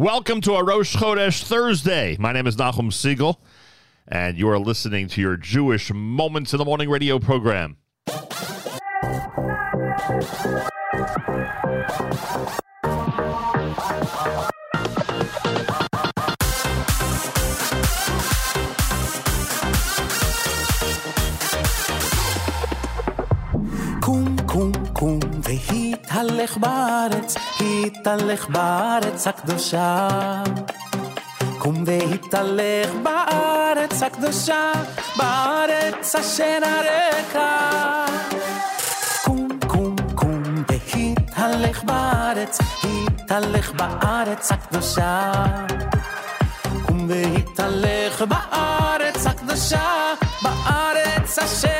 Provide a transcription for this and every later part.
Welcome to a Rosh Chodesh Thursday. My name is Nachum Segal, and you are listening to your Jewish Moments in the Morning radio program. Kum, kum, kum. התהלך בארץ, התהלך בארץ הקדושה. קום והתהלך בארץ הקדושה, בארץ אשר הרקע. קום, קום, קום, והתהלך בארץ, התהלך בארץ הקדושה. קום והתהלך בארץ הקדושה, בארץ אשר...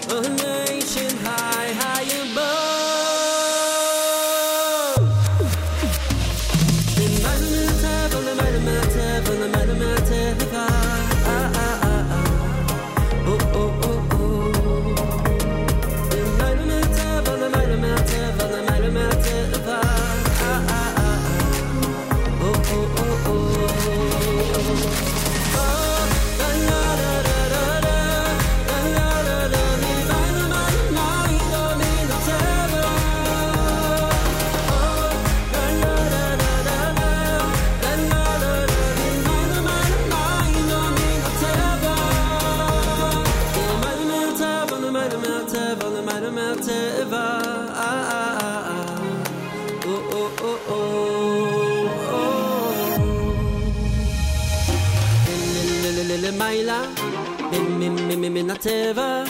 הטבע,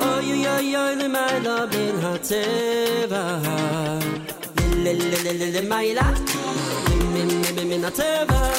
אוי אוי אוי אוי למעלה מן הטבע. למעלה, מן הטבע,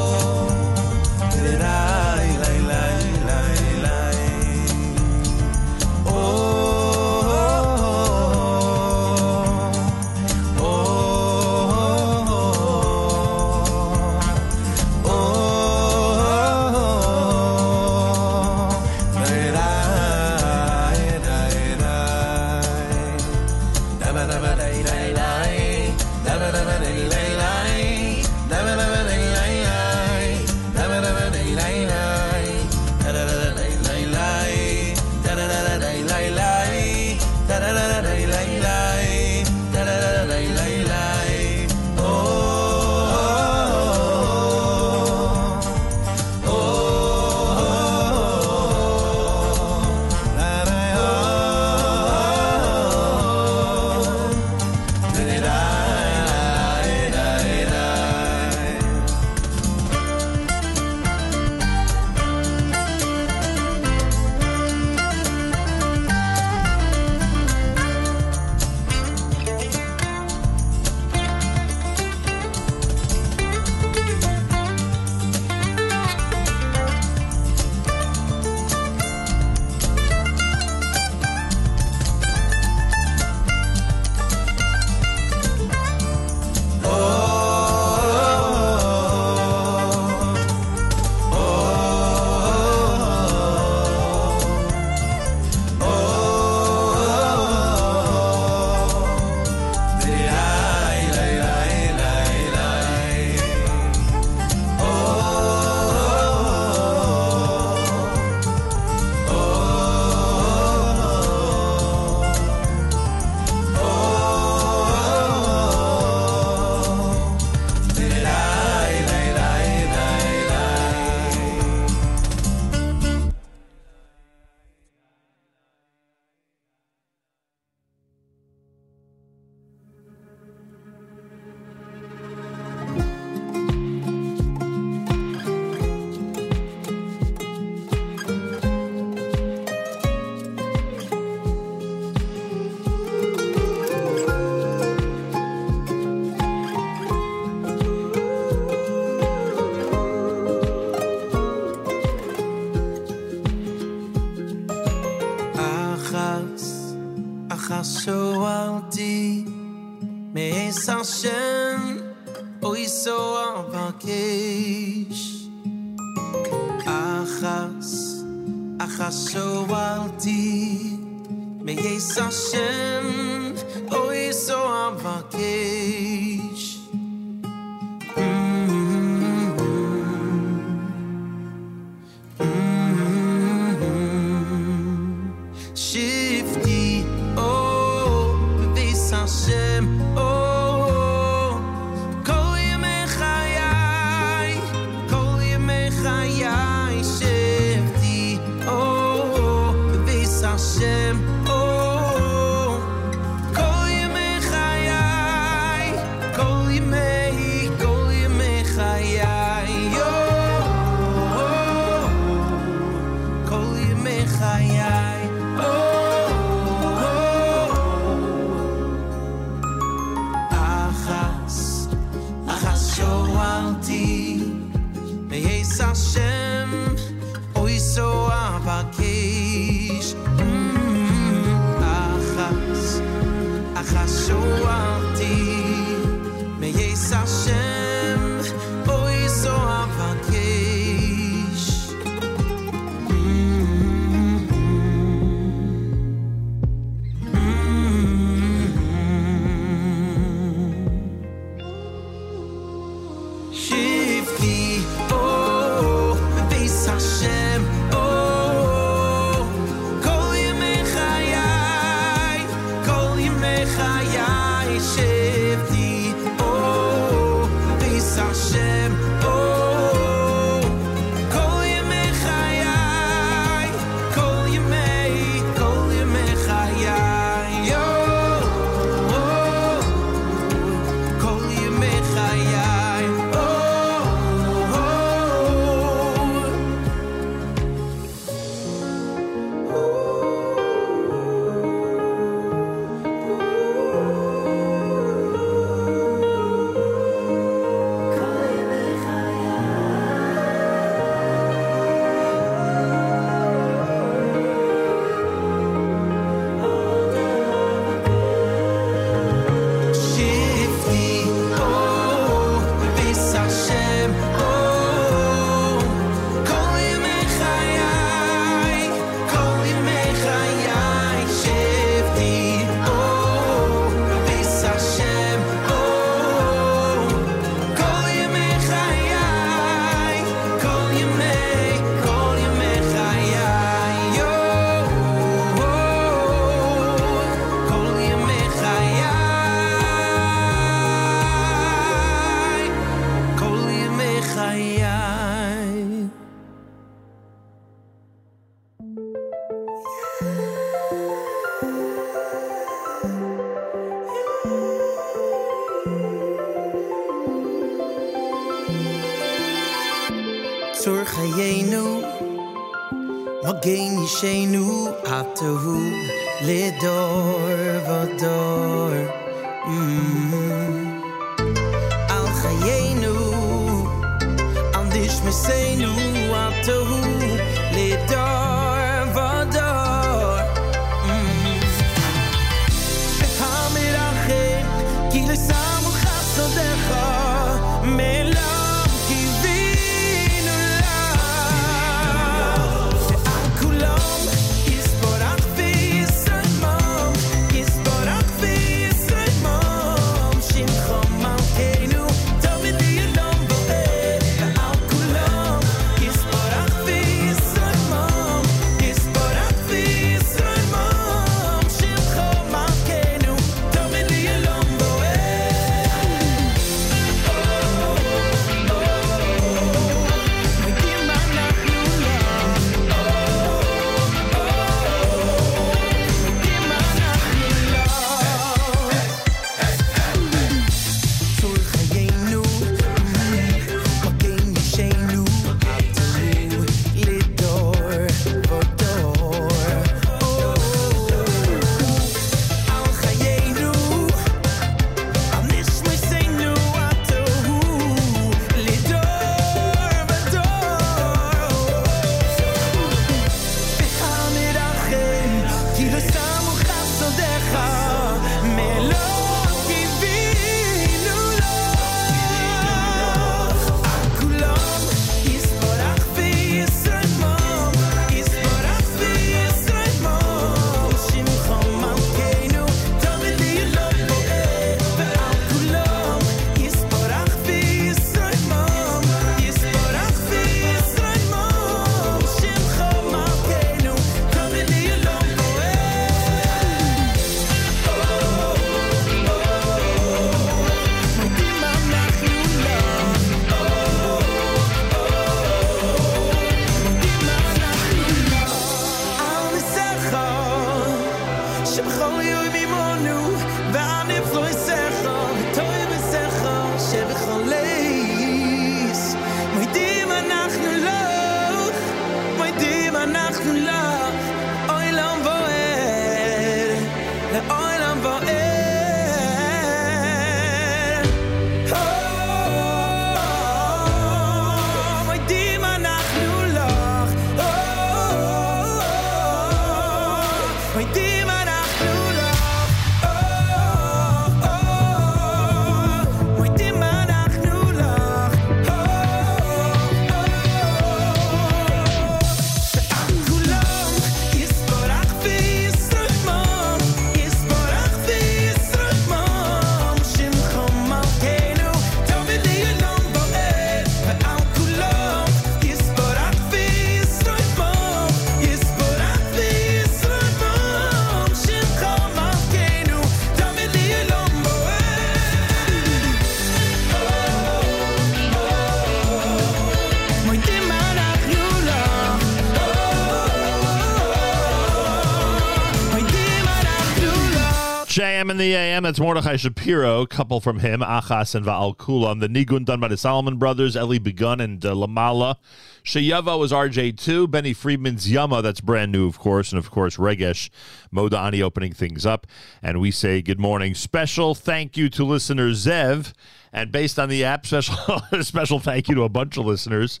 That's Mordechai Shapiro, couple from him, Achas and Va'al Kulam. The Nigun done by the Solomon brothers, Eli Begun and uh, Lamala. Sheyava was RJ2. Benny Friedman's Yama, that's brand new, of course. And of course, Regesh Modani opening things up. And we say good morning. Special thank you to listener Zev. And based on the app, special, special thank you to a bunch of listeners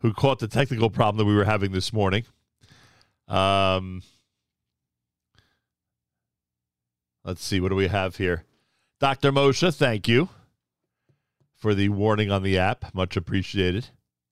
who caught the technical problem that we were having this morning. Um, let's see, what do we have here? Dr. Moshe, thank you for the warning on the app. Much appreciated.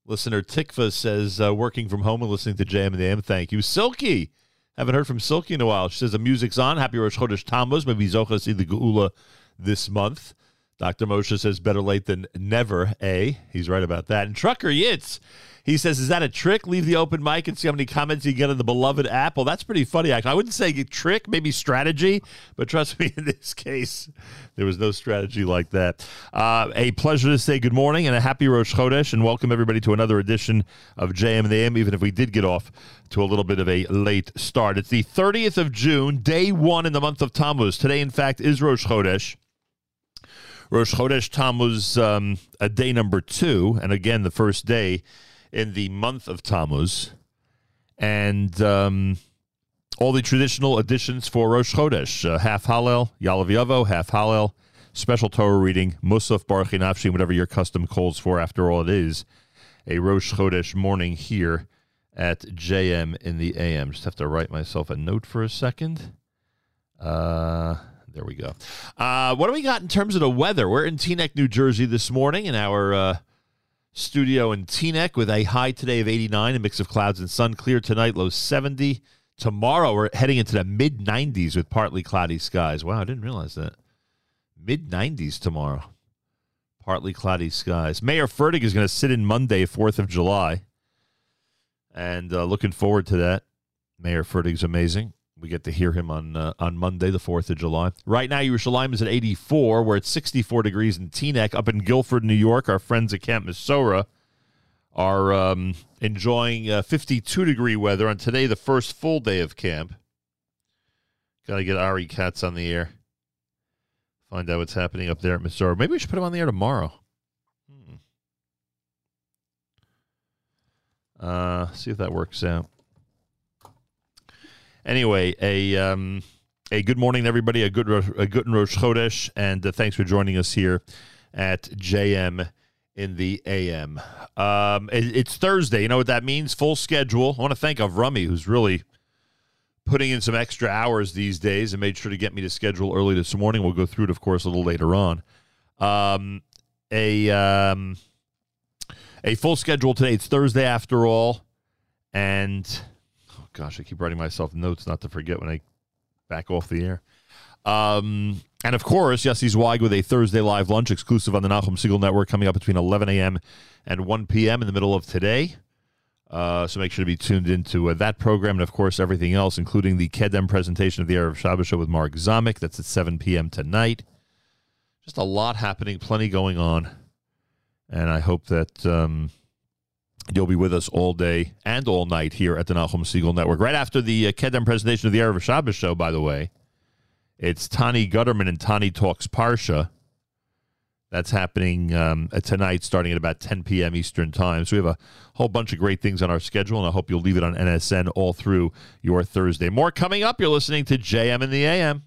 Listener Tikva says, uh, working from home and listening to JM and the AM. Thank you. Silky, haven't heard from Silky in a while. She says, the music's on. Happy Rosh Chodesh Tammuz. Maybe Zocha see the Geula this month. Dr. Moshe says, better late than never, A. He's right about that. And Trucker Yitz, he says, is that a trick? Leave the open mic and see how many comments you get on the beloved app. Well, that's pretty funny, actually. I wouldn't say trick, maybe strategy, but trust me, in this case, there was no strategy like that. Uh, a pleasure to say good morning and a happy Rosh Chodesh, and welcome everybody to another edition of JM and the AM, even if we did get off to a little bit of a late start. It's the 30th of June, day one in the month of Tammuz. Today, in fact, is Rosh Chodesh. Rosh Chodesh Tammuz, um, a day number two, and again, the first day in the month of Tammuz. And um, all the traditional additions for Rosh Chodesh uh, half Hallel, Ya'aleh V'yavo, half Hallel, special Torah reading, Musaf, Barchi Nafshi, whatever your custom calls for. After all, it is a Rosh Chodesh morning here at JM in the AM. Just have to write myself a note for a second. Uh, there we go. Uh, what do we got in terms of the weather? We're in Teaneck, New Jersey this morning and our uh, studio in Teaneck with a high today of 89, a mix of clouds and sun. Clear tonight, low 70. Tomorrow, we're heading into the mid 90s with partly cloudy skies. Wow, I didn't realize that. Mid 90s tomorrow. Partly cloudy skies. Mayor Fertig is going to sit in Monday, 4th of July. And uh, looking forward to that. Mayor Fertig's amazing. We get to hear him on uh, on Monday, the 4th of July. Right now, Yerushalayim is at 84. We're at 64 degrees in Teaneck. Up in Guilford, New York, our friends at Camp Mesorah are um, enjoying uh, 52 degree weather on today, the first full day of camp. Got to get Ari Katz on the air. Find out what's happening up there at Mesorah. Maybe we should put him on the air tomorrow. Hmm. Uh, see if that works out. Anyway, a um, a good morning, everybody. A good a good Rosh Chodesh, and uh, thanks for joining us here at JM in the AM. Um, it- it's Thursday. You know what that means? Full schedule. I want to thank Avrami, who's really putting in some extra hours these days and made sure to get me to schedule early this morning. We'll go through it, of course, a little later on. Um, a um, a full schedule today. It's Thursday after all, and gosh, I keep writing myself notes not to forget when I back off the air. Um, and of course, Yossi Zweig with a Thursday live lunch exclusive on the Nachum Segal Network coming up between 11 a.m. and 1 p.m. in the middle of today. Uh, so make sure to be tuned into uh, that program and, of course, everything else, including the Kedem presentation of the Erev Shabbos show with Mark Zamek. That's at 7 p.m. tonight. Just a lot happening, plenty going on. And I hope that um, you'll be with us all day and all night here at the Nachum Segal Network. Right after the uh, Kedem presentation of the Erev Shabbos show, by the way, it's Tani Gutterman and Tani Talks Parsha. That's happening um, uh, tonight, starting at about 10 p.m. Eastern Time. So we have a whole bunch of great things on our schedule, and I hope you'll leave it on NSN all through your Thursday. More coming up. You're listening to JM in the AM.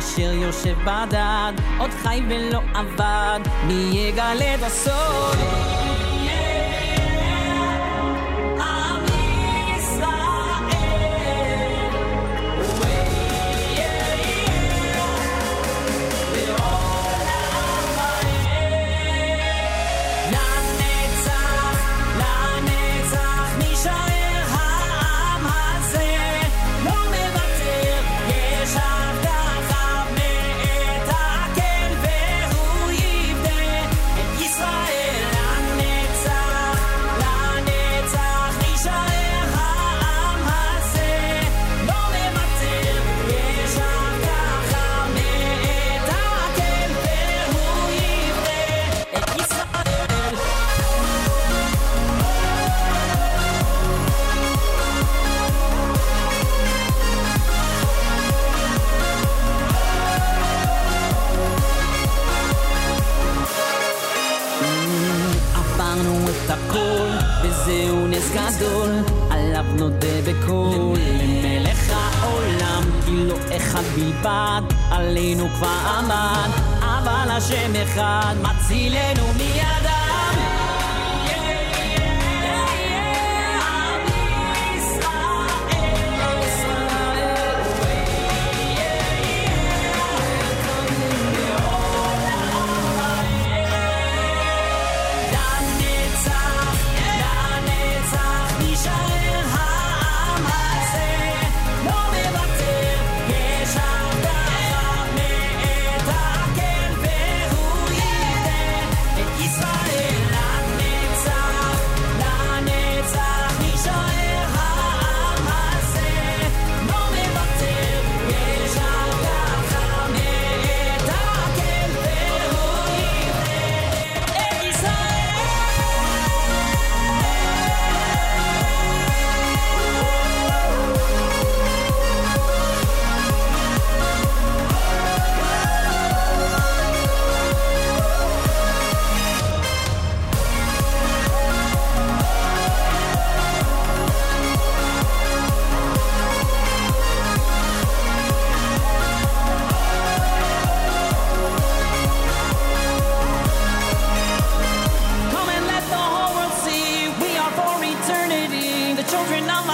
אשר יושב בדד, עוד חי ולא עבד, מי יגלה את הסוד?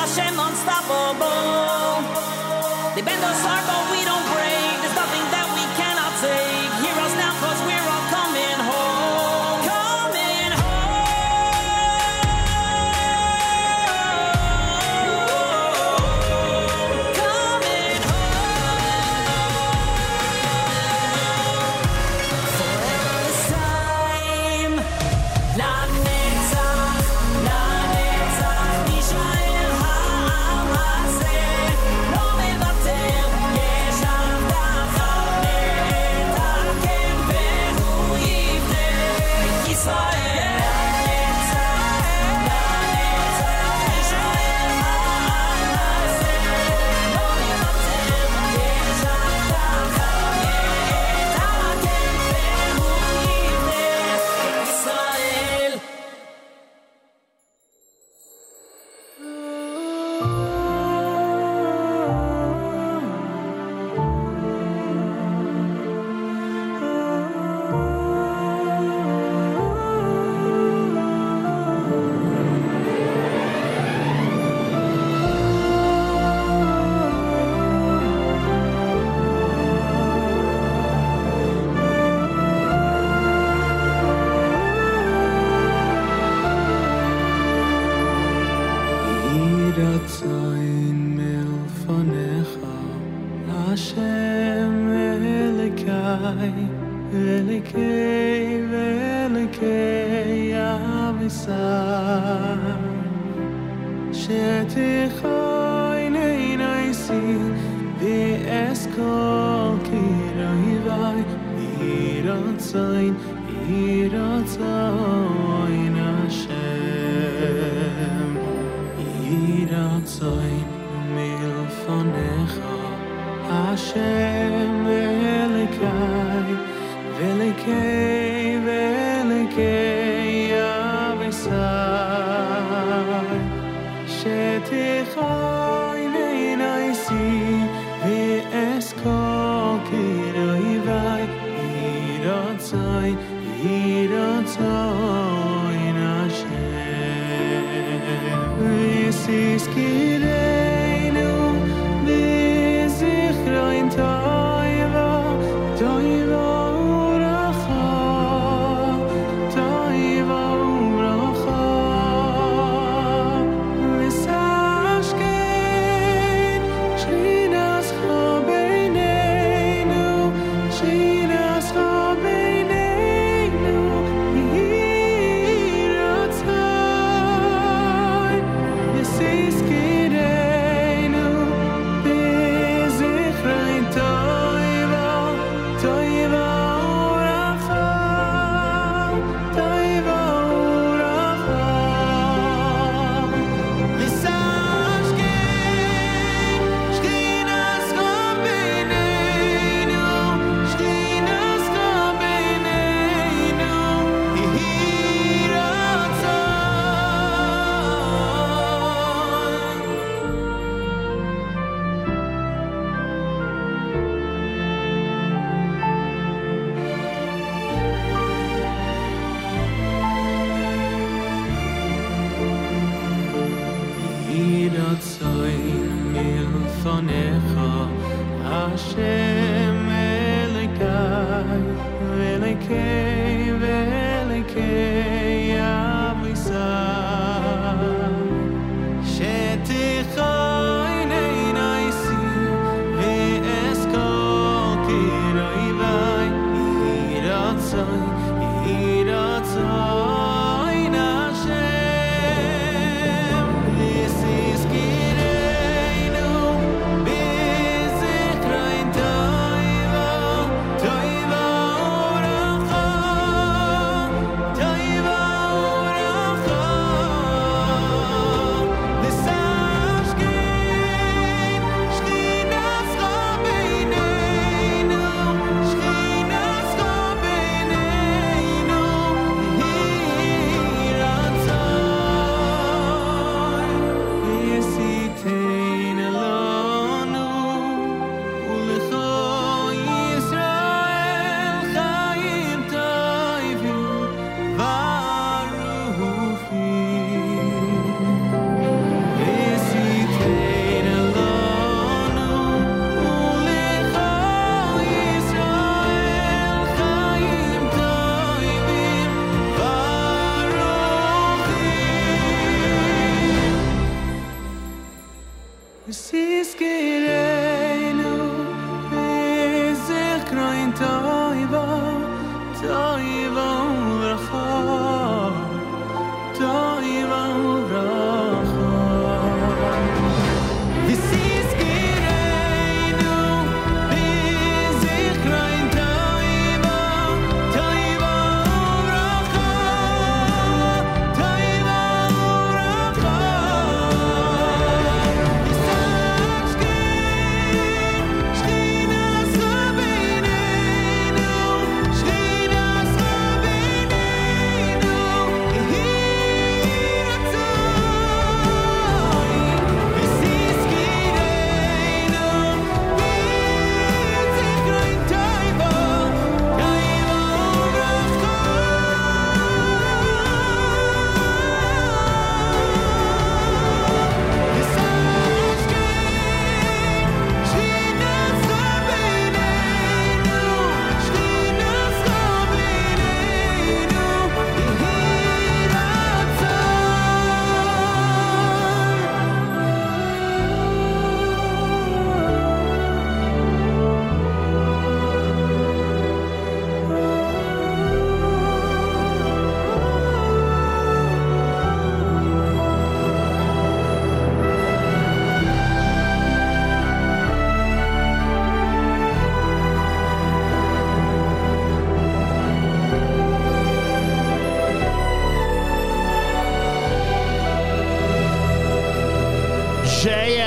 naszym unstoppable. They bend us circle with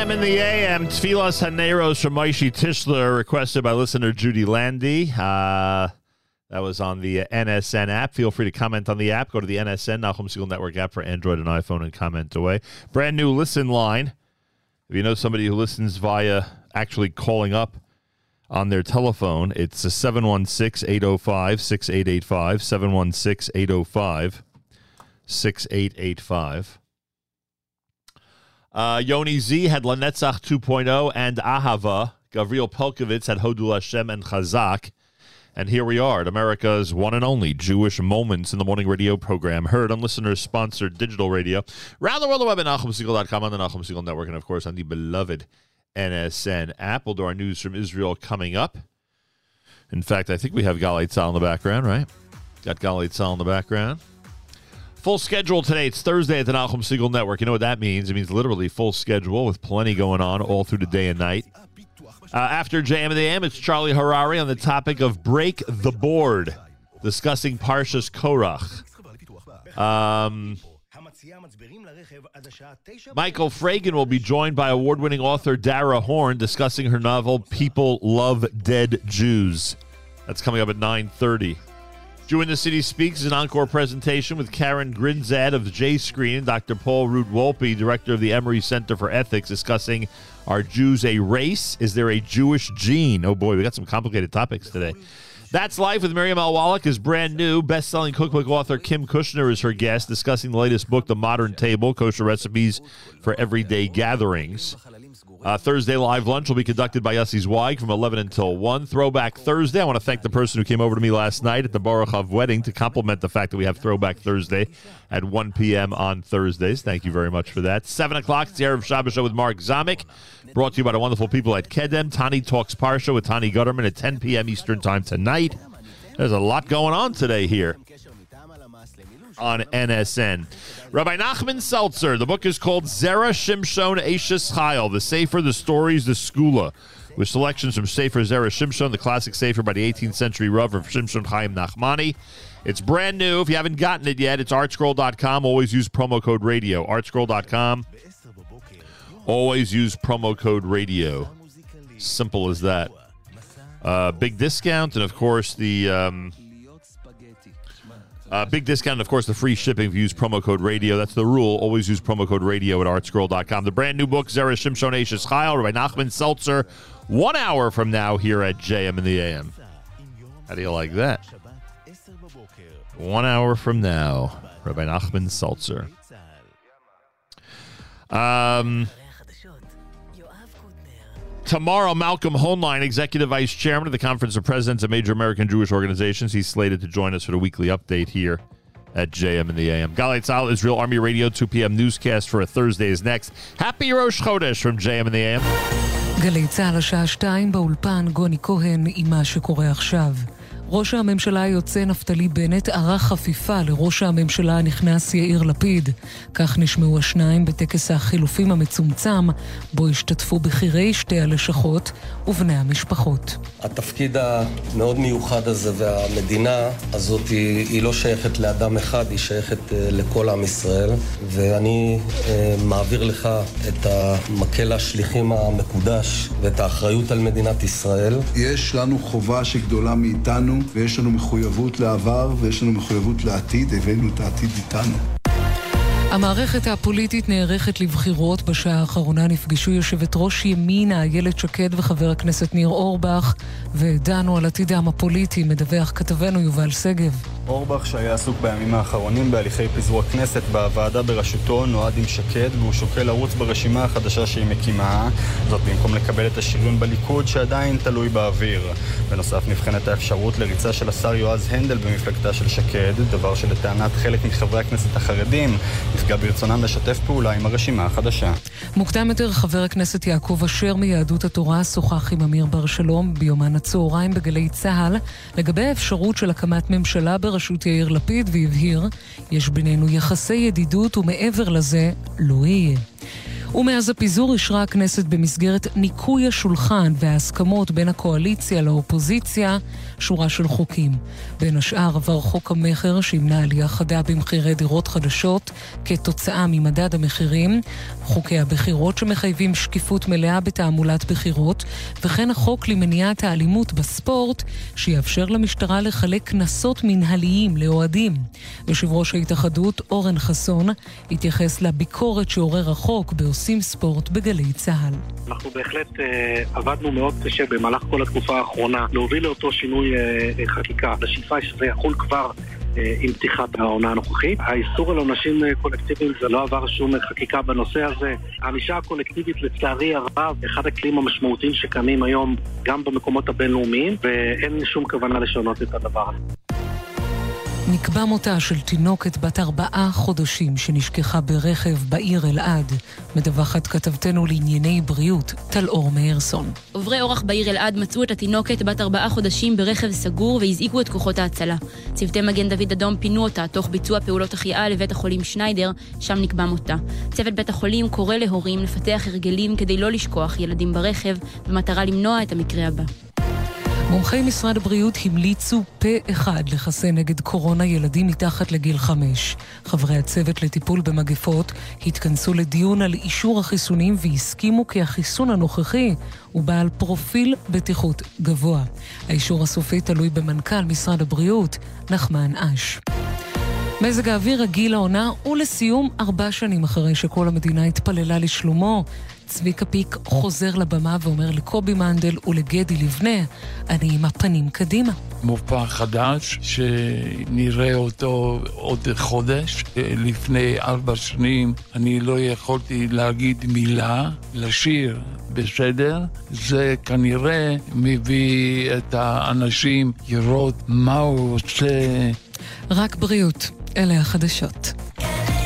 JM in the AM, Tfilas Haneros from Maishi Tischler, requested by listener Judy Landy. Uh, that was on the NSN app. Feel free to comment on the app. Go to the NSN, Nachum Segal Network app for Android and iPhone and comment away. Brand new listen line. If you know somebody who listens via actually calling up on their telephone. It's 716 805 6885. 716 805 6885. Uh, Yoni Z had Lanetzach 2.0 and Ahava. Gavril Pelkovitz had Hodul Hashem and Chazak. And here we are at America's one and only Jewish Moments in the Morning radio program, heard on listeners sponsored digital radio. Around the world, the web at NachumSegal.com on the Nachum Segal Network, and of course on the beloved NSN app. We'll do our news from Israel coming up. In fact, I think we have Galei Tzal in the background, right? Got Galei Tzal in the background. Full schedule today. It's Thursday at the Nachum Segal Network. You know what that means? It means literally full schedule with plenty going on all through the day and night. Uh, after JM and the AM, it's Charlie Harary on the topic of Break the Board, discussing Parshas Korach. Um, Michael Fragin will be joined by award winning author Dara Horn discussing her novel People Love Dead Jews. That's coming up at 9.30. Jew in the City Speaks is an encore presentation with Karen Grinzaid of J Screen and Dr. Paul Root Wolpe, director of the Emory Center for Ethics, discussing Are Jews a race? Is there a Jewish gene? Oh boy, we got some complicated topics today. That's Life with Miriam L. Wallach is brand new. Best selling cookbook author Kim Kushner is her guest, discussing the latest book, The Modern Table Kosher Recipes for Everyday Gatherings. Uh, Thursday live lunch will be conducted by Yossi Zweig from 11 until 1. Throwback Thursday. I want to thank the person who came over to me last night at the Baruchov wedding to compliment the fact that we have Throwback Thursday at 1 p.m. on Thursdays. Thank you very much for that. 7 o'clock, it's the Erev Shabbos Show with Mark Zamek, brought to you by the wonderful people at Kedem. Tani Talks Parsha with Tani Gutterman at 10 p.m. Eastern Time tonight. There's a lot going on today here on NSN. Rabbi Nachman Seltzer, the book is called Zera Shimshon Eishes Chayil, the Sefer, the Stories, the Segulah, with selections from Sefer Zera Shimshon, the classic Sefer by the 18th century Rav of Shimshon Chaim Nachmani. It's brand new. If you haven't gotten it yet, it's artscroll.com. Always use promo code radio. Artscroll.com. Always use promo code radio. Simple as that. Uh, big discount, and of course, the. Um, uh, big discount, of course, the free shipping if you use promo code radio. That's the rule. Always use promo code radio at artscroll.com. The brand new book, Zera Shimshon Chayil, by Nachman Seltzer, one hour from now here at JM in the AM. How do you like that? One hour from now, Rabbi Nachman Seltzer. Um, Tomorrow, Malcolm Hoenlein, Executive Vice Chairman of the Conference of Presidents of Major American Jewish Organizations, he's slated to join us for the weekly update here at JM and the AM. Galit Zal, Israel Army Radio, 2 p.m. newscast for a Thursday is next. Happy Rosh Chodesh from JM and the AM. גלי צה"ל השעה באולפן גוני כהן עם מה שקורה עכשיו. ראש הממשלה היוצא נפתלי בנט ערך חפיפה לראש הממשלה הנכנס יאיר לפיד. כך נשמעו השניים בטקס החילופים המצומצם, בו השתתפו בכירי שתי הלשכות ובני המשפחות. התפקיד המאוד מיוחד הזה והמדינה הזאת היא, היא לא שייכת לאדם אחד, היא שייכת אה, לכל עם ישראל. ואני אה, מעביר לך את המקל השליחים המקודש ואת האחריות על מדינת ישראל. יש לנו חובה שגדולה מאיתנו, ויש לנו מחויבות לעבר, ויש לנו מחויבות לעתיד, הבאנו את העתיד איתנו. המערכת הפוליטית נערכת לבחירות. בשעה האחרונה נפגשו יושבת ראש ימינה איילת שקד וחבר הכנסת ניר אורבך ודנו על עתידם הפוליטי, מדווח כתבנו יובל שגב. אורבך, שהיה עסוק בימים האחרונים בהליכי פיזור הכנסת בוועדה בראשותו, נועד עם שקד והוא שוקל לרוץ ברשימה החדשה שהיא מקימה, זאת במקום לקבל את השריון בליכוד שעדיין תלוי באוויר. בנוסף נבחנת האפשרות לריצה של השר יועז הנדל במפלגתה של שקד, דבר שלטענת חלק מחברי הכנסת החרדים יפגע ברצונם לשתף פעולה עם הרשימה החדשה. מוקדם יותר חבר הכנסת יעקב אשר מיהדות התורה שוחח עם אמיר בר שלום ביומן הצהריים בגלי צה"ל לגבי האפשרות של הקמת ממשלה בראשות יאיר לפיד והבהיר, יש בינינו יחסי ידידות ומעבר לזה לא יהיה. ומאז הפיזור אישרה הכנסת במסגרת ניקוי השולחן וההסכמות בין הקואליציה לאופוזיציה שורה של חוקים. בין השאר עבר חוק המכר שימנע עלייה חדה במחירי דירות חדשות כתוצאה ממדד המחירים, חוקי הבחירות שמחייבים שקיפות מלאה בתעמולת בחירות, וכן החוק למניעת האלימות בספורט שיאפשר למשטרה לחלק קנסות מנהליים לאוהדים. יושב ראש ההתאחדות אורן חסון התייחס לביקורת שעורר החוק בהוס עושים ספורט בגלי צה"ל. אנחנו בהחלט אה, עבדנו מאוד קשה במהלך כל התקופה האחרונה להוביל לאותו שינוי אה, אה, חקיקה. השאיפה היא שזה יחול כבר אה, עם פתיחת העונה הנוכחית. האיסור על עונשים אה, קולקטיביים זה לא עבר שום חקיקה בנושא הזה. הענישה הקולקטיבית לצערי הרב, אחד הכלים המשמעותיים שקיימים היום גם במקומות הבינלאומיים, ואין שום כוונה לשנות את הדבר הזה. נקבע מותה של תינוקת בת ארבעה חודשים שנשכחה ברכב בעיר אלעד. מדווחת כתבתנו לענייני בריאות, טל-אור מאירסון. עוברי אורח בעיר אלעד מצאו את התינוקת בת ארבעה חודשים ברכב סגור והזעיקו את כוחות ההצלה. צוותי מגן דוד אדום פינו אותה תוך ביצוע פעולות החייאה לבית החולים שניידר, שם נקבע מותה. צוות בית החולים קורא להורים לפתח הרגלים כדי לא לשכוח ילדים ברכב, במטרה למנוע את המקרה הבא. מומחי משרד הבריאות המליצו פה אחד לחסן נגד קורונה ילדים מתחת לגיל חמש. חברי הצוות לטיפול במגפות התכנסו לדיון על אישור החיסונים והסכימו כי החיסון הנוכחי הוא בעל פרופיל בטיחות גבוה. האישור הסופי תלוי במנכ"ל משרד הבריאות, נחמן אש. מזג האוויר רגיל לעונה, ולסיום, ארבע שנים אחרי שכל המדינה התפללה לשלומו, צביקה פיק חוזר לבמה ואומר לקובי מנדל ולגדי לבנה, אני עם הפנים קדימה. מופע חדש שנראה אותו עוד חודש. לפני ארבע שנים אני לא יכולתי להגיד מילה, לשיר בסדר. זה כנראה מביא את האנשים לראות מה הוא עושה. רק בריאות, אלה החדשות. In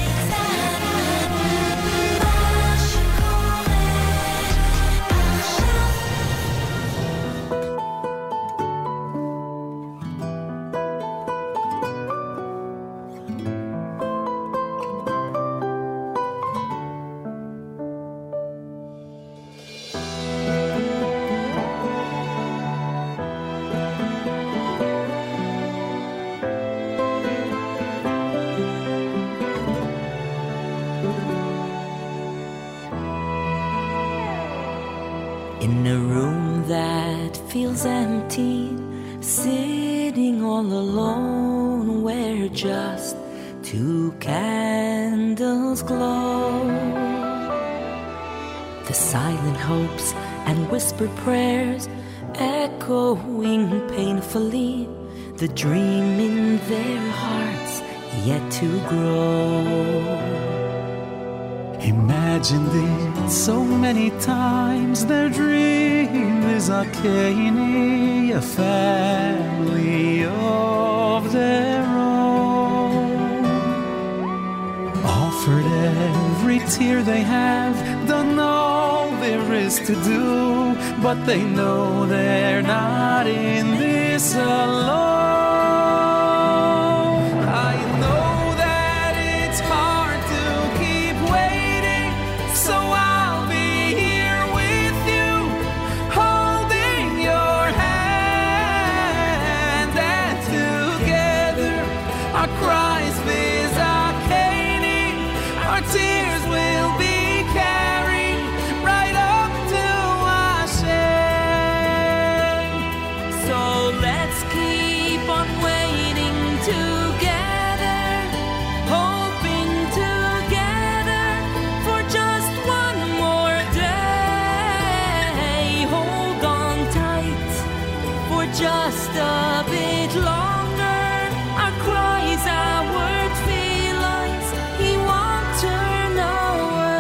just a bit longer. Our cries, our words, feelings, he won't turn away.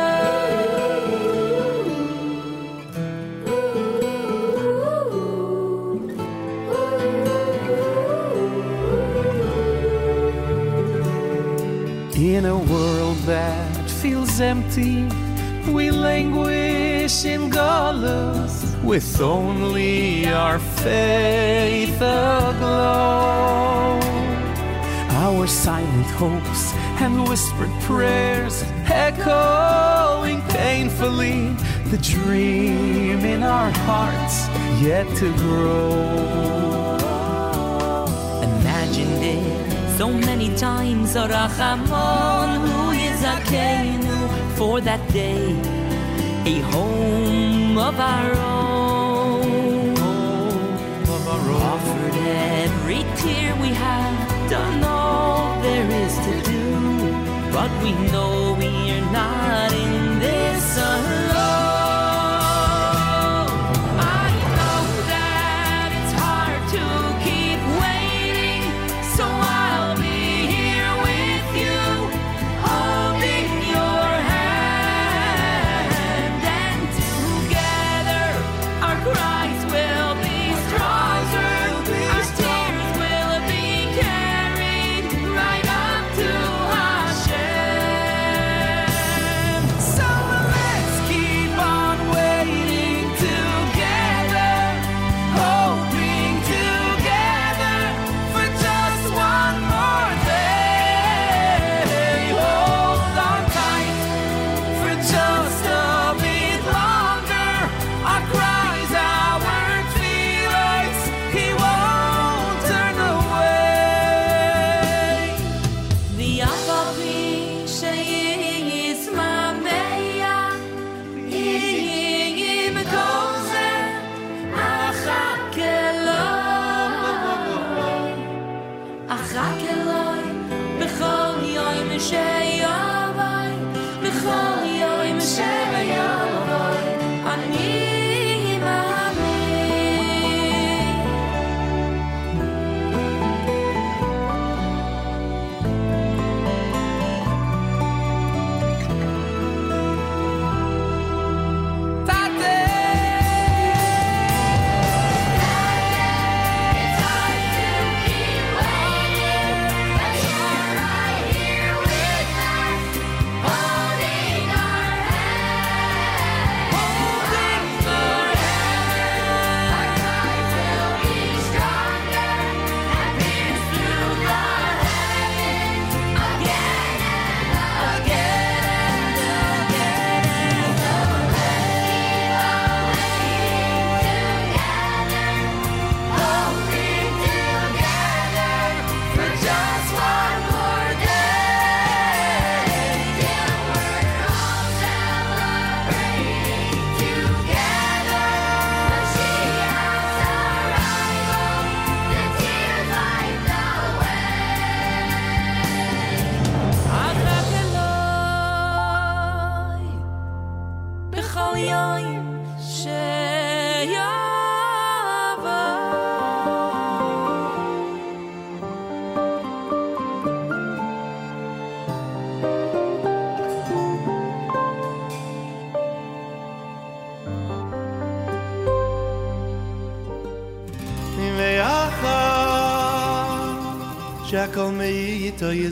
In a world that feels empty, we languish in galus with only our faith aglow. Our silent hopes and whispered prayers echoing painfully the dream in our hearts yet to grow. Imagined it so many times, Arachamon, who is Akenu, for that day, a home of our own. Of our own. Offered every tear we have, done all there is to do, but we know we are not in this alone.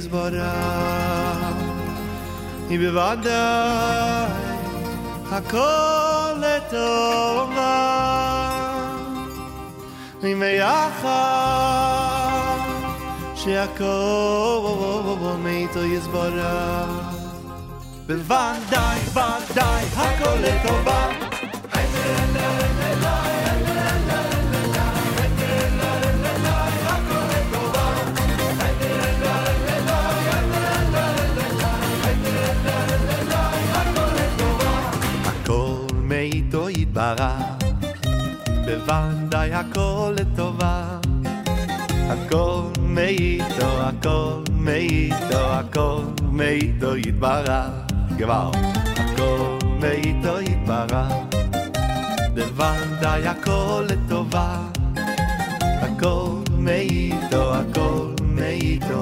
zvorah i bevandai akol leto ma i me acham she akol go meito izvorah bevandai עליי הכל לטובה. הכל מאיתו, הכל מאיתו, הכל מאיתו יתברך. כבר הכל מאיתו יתברך. בוודאי הכל לטובה. הכל מאיתו, הכל מאיתו.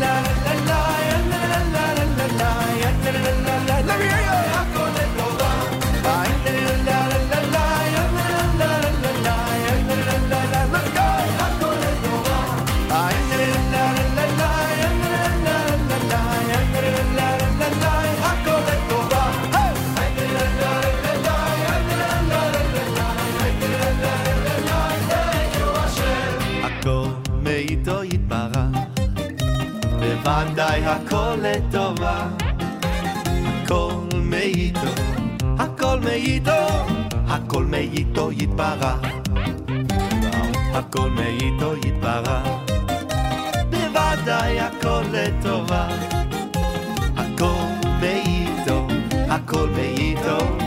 la la la. עדיי הכל לטובה. הכל מאיתו, הכל מאיתו, הכל מאיתו יתברך. הכל מאיתו יתברך. בוודאי הכל לטובה. הכל מאיתו, הכל מאיתו.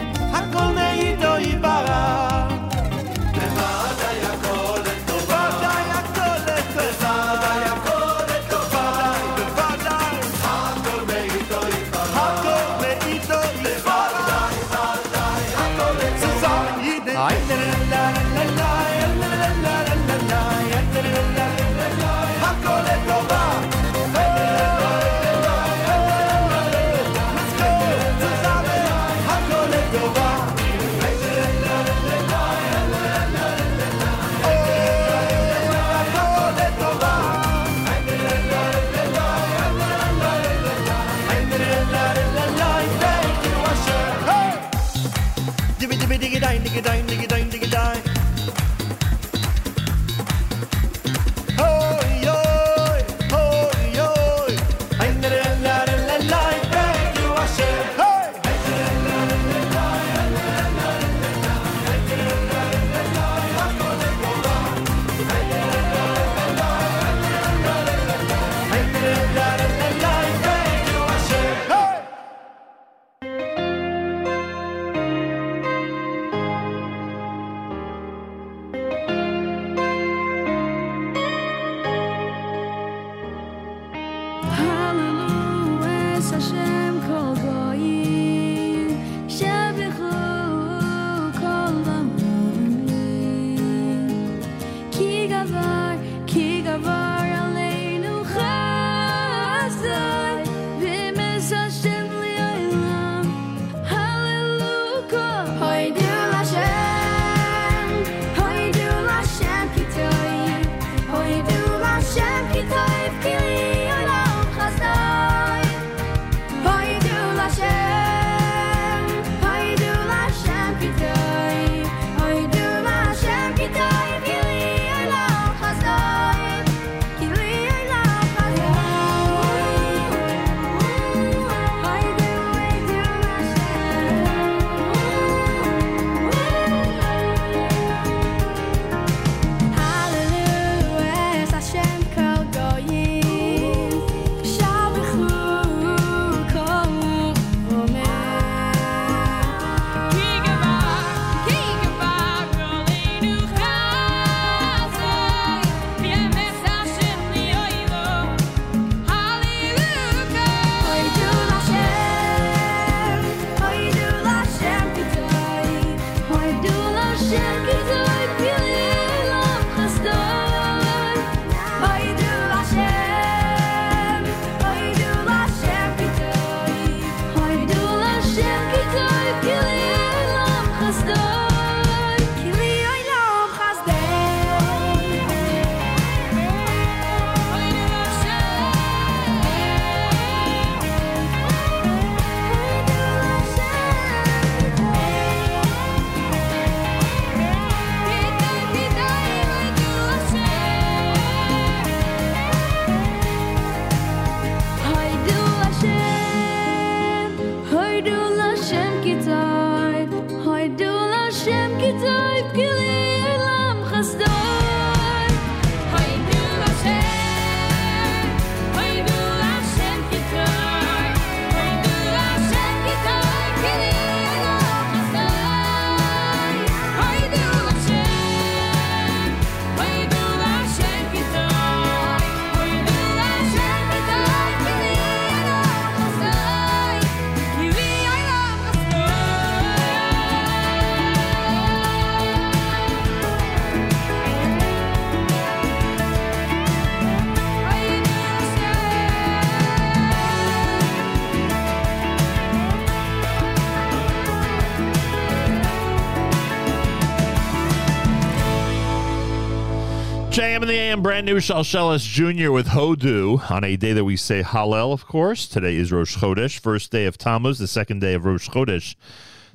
7 a.m. Brand new Shalshelis Jr. with Hodu on a day that we say Hallel, of course. Today is Rosh Chodesh, first day of Tammuz, the second day of Rosh Chodesh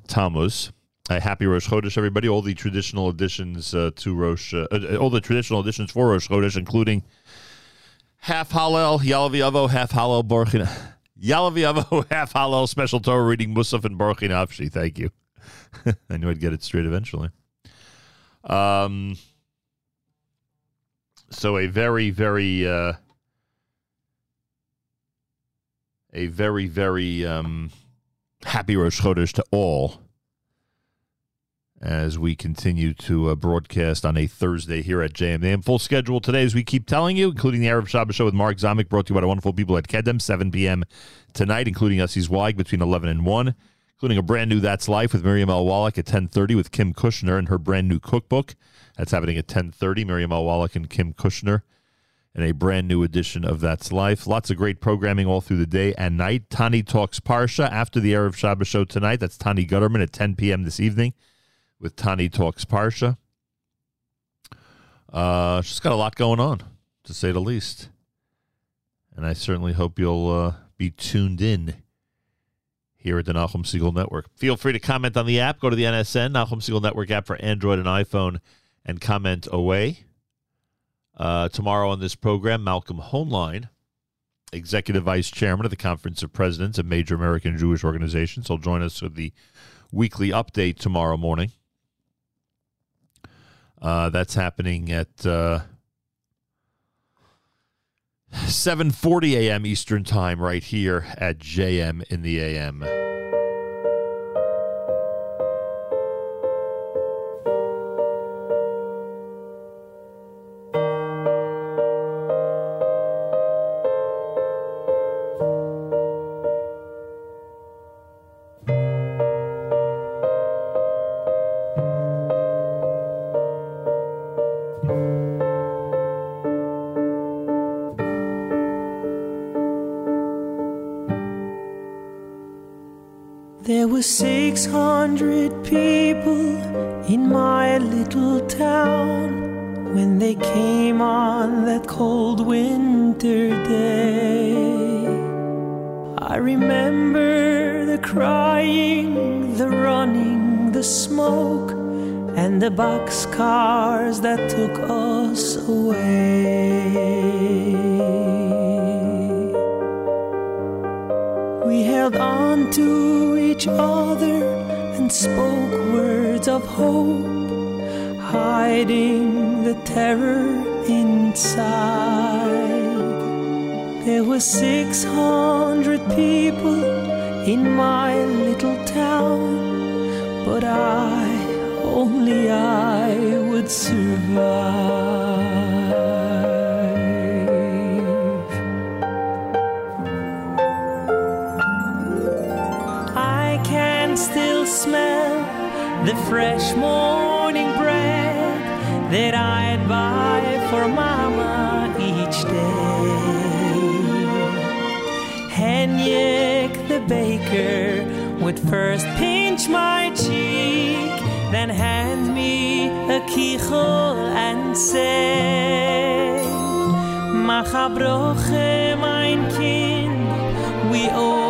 Tammuz. Uh, happy Rosh Chodesh, everybody. All the traditional additions uh, to Rosh, uh, uh, uh all the traditional additions for Rosh Chodesh, including half Hallel, Ya'aleh V'yavo half Hallel, Borchina. Ya'aleh V'yavo half Hallel, special Torah reading, Musaf and Borchina Thank you. I knew I'd get it straight eventually. Um, so a very, very, uh, a very, very um, happy Rosh Chodesh to all as we continue to uh, broadcast on a Thursday here at JMAM. Full schedule today, as we keep telling you, including the Erev Shabbos Show with Mark Zamek, brought to you by the wonderful people at Kedem, 7 p.m. tonight, including Yossi Zweig between 11 and 1, including a brand new That's Life with Miriam L. Wallach at 10.30 with Kim Kushner and her brand new cookbook. That's happening at 10.30, Miriam. Wallach and Kim Kushner and a brand new edition of That's Life. Lots of great programming all through the day and night. Tani Talks Parsha after the Erev Shabbos show tonight. That's Tani Gutterman at 10 p.m. this evening with Tani Talks Parsha. Uh, she's got a lot going on, to say the least. And I certainly hope you'll uh, be tuned in here at the Nachum Segal Network. Feel free to comment on the app. Go to the NSN, Nachum Segal Network app for Android and iPhone, and comment away. Uh, tomorrow on this program, Malcolm Hoenlein, Executive Vice Chairman of the Conference of Presidents of Major American Jewish Organizations, will join us with the weekly update tomorrow morning. Uh, that's happening at uh, 7:40 a.m. Eastern Time, right here at JM in the AM. 600 people in my little town when they came on that cold winter day. I remember the crying, the running, the smoke, and the boxcars that took us away. We held on to each other and spoke words of hope, hiding the terror inside. There were 600 people in my little town, but I, only I would survive. Fresh morning bread that I'd buy for Mama each day. Henyek the baker would first pinch my cheek, then hand me a kichel and say, Machabroche, mein Kind, we owe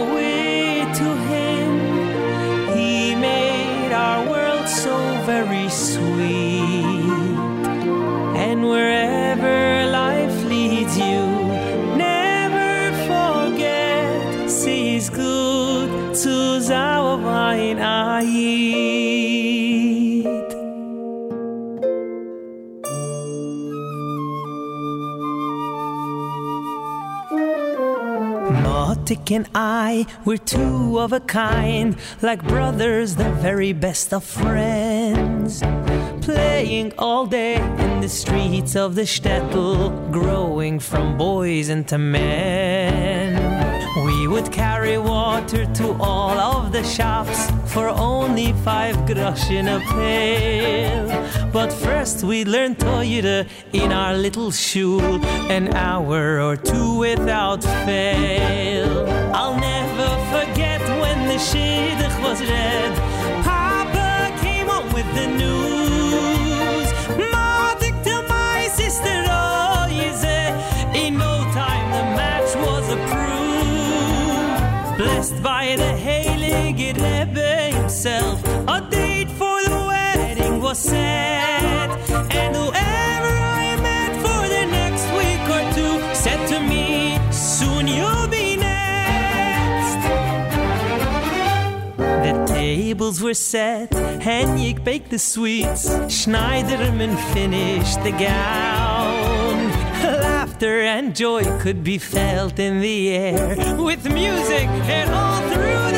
And I, we're two of a kind, like brothers, the very best of friends. Playing all day in the streets of the shtetl, growing from boys into men. We would carry water to all of the shops for only five grosh in a pail. But first we learned Toyota in our little shul, an hour or two without fail. I'll never forget when the shidduch was read. Papa came home with the news. Matik to my sister, oh. In no time the match was approved. Blessed by the Heilige Rebbe himself, a date for the wedding was set. And whoever I met for the next week or two said to me, Soon you'll be next. The tables were set, Henyek baked the sweets, Schneiderman finished the gown. Laughter and joy could be felt in the air, with music and all through the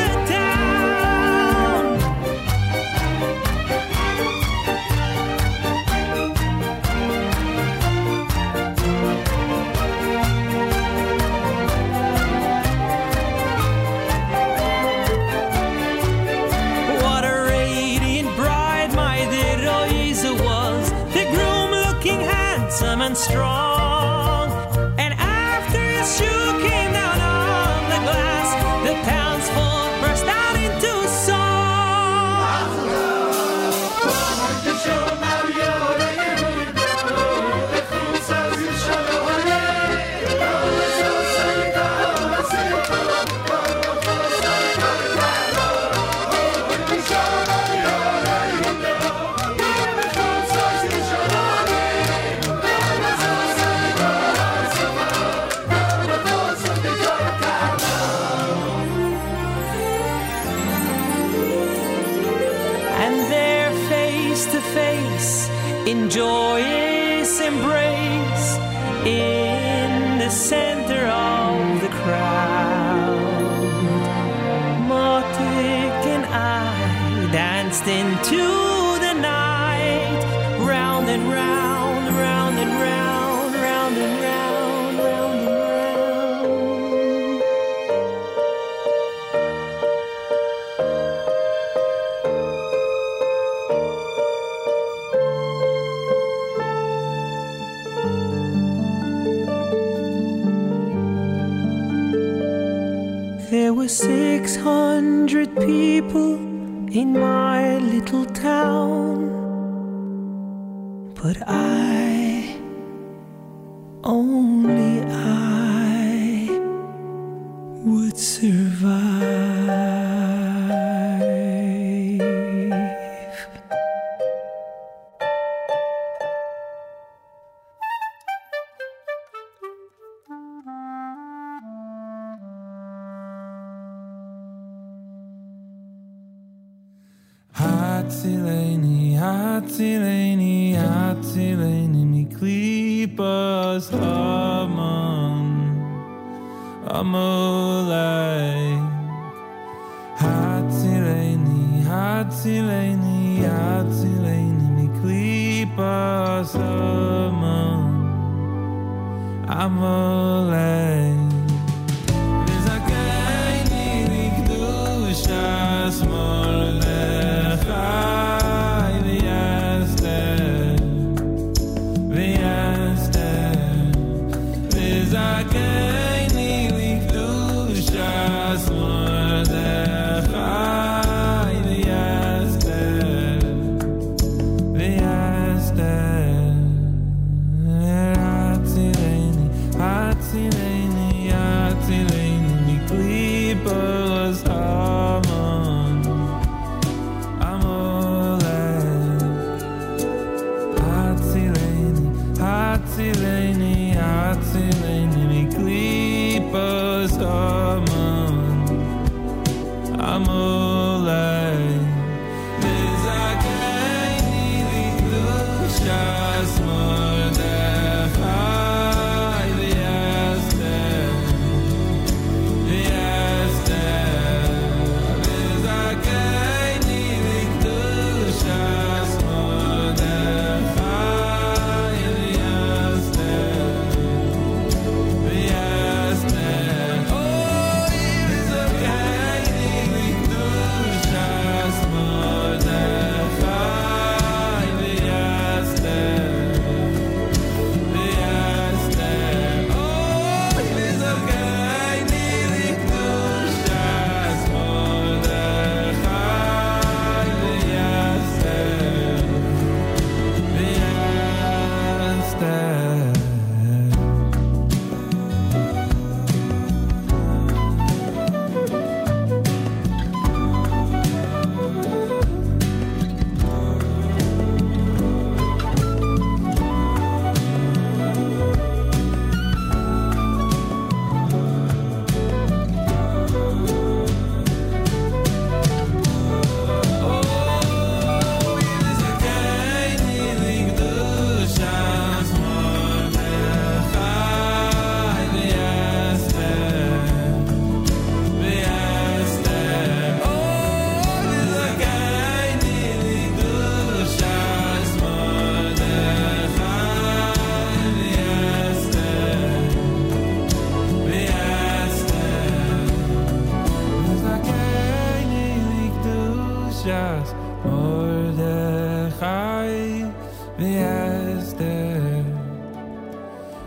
Verás,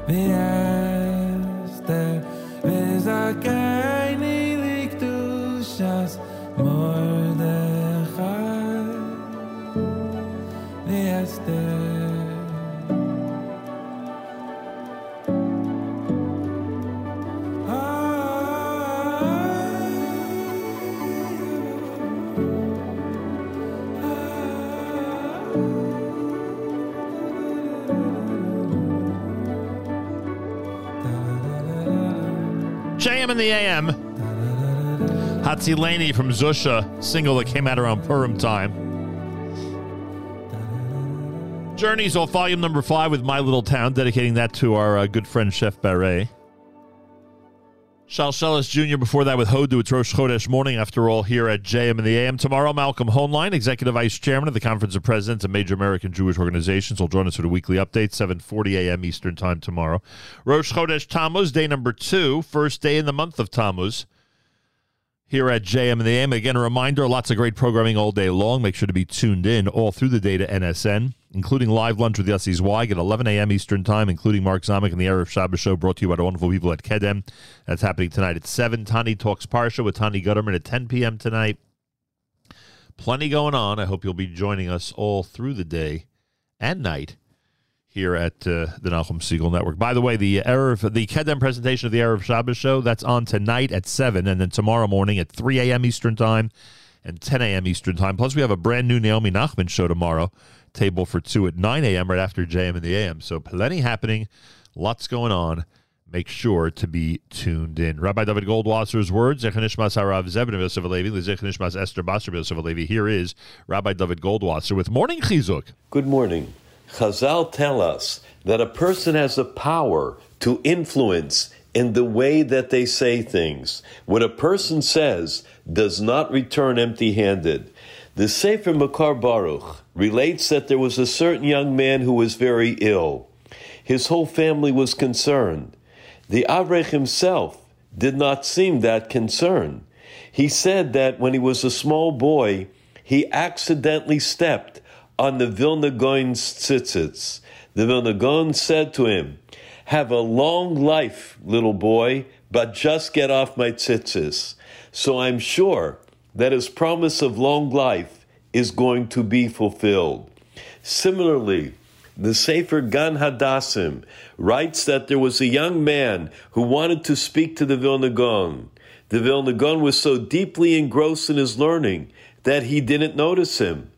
verás. In the AM. Hatzi Laney from Zusha, single that came out around Purim time. Journeys off volume number five with My Little Town, dedicating that to our uh, good friend Chef Barret. Shalshelis Jr. before that with Hodu. It's Rosh Chodesh morning, after all, here at JM in the AM. Tomorrow, Malcolm Hoenlein, Executive Vice Chairman of the Conference of Presidents of Major American Jewish Organizations, will join us for the weekly update, 7.40 a.m. Eastern Time tomorrow. Rosh Chodesh Tammuz, day number two, first day in the month of Tammuz here at JM and the AM. Again, a reminder, lots of great programming all day long. Make sure to be tuned in all through the day to NSN, including live lunch with Yossi Zweig at 11 a.m. Eastern Time, including Mark Zamek and the Erev Shabbos Show, brought to you by the wonderful people at Kedem. That's happening tonight at 7. Tani Talks Parsha with Tani Gutterman at 10 p.m. tonight. Plenty going on. I hope you'll be joining us all through the day and night here at uh, the Nachum Segal Network. By the way, the Erev, the Kedem presentation of the Erev Shabbos show, that's on tonight at 7, and then tomorrow morning at 3 a.m. Eastern Time and 10 a.m. Eastern Time. Plus, we have a brand new Naomi Nachman show tomorrow, table for 2 at 9 a.m. right after JM and the AM. So plenty happening, lots going on. Make sure to be tuned in. Rabbi David Goldwasser's words, Zechanishmas Harav Zebin Yosef Alevi, Zechanishmas Esther Basar Yosef Alevi. Here is Rabbi David Goldwasser with Morning Chizuk. Good morning. Chazal tell us that a person has the power to influence in the way that they say things. What a person says does not return empty handed. The Sefer Makar Baruch relates that there was a certain young man who was very ill. His whole family was concerned. The Avrech himself did not seem that concerned. He said that when he was a small boy, he accidentally stepped on the Vilna Gaon's tzitzits. The Vilna Gaon said to him, Have a long life, little boy, but just get off my tzitzis. So I'm sure that his promise of long life is going to be fulfilled. Similarly, the Sefer Gan Hadassim writes that there was a young man who wanted to speak to the Vilna Gaon. The Vilna Gaon was so deeply engrossed in his learning that he didn't notice him.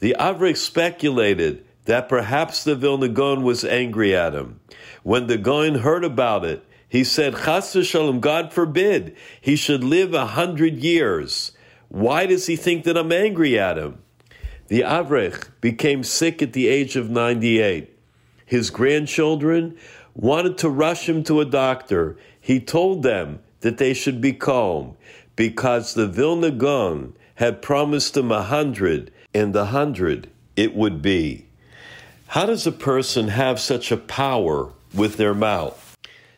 The Avrich speculated that perhaps the Vilna Gaon was angry at him. When the Gaon heard about it, he said, Chas v'shalom, God forbid, he should live a hundred years. Why does he think that I'm angry at him? The Avrech became sick at the age of 98. His grandchildren wanted to rush him to a doctor. He told them that they should be calm because the Vilna Gaon had promised him a hundred, and the hundred it would be. How does a person have such a power with their mouth?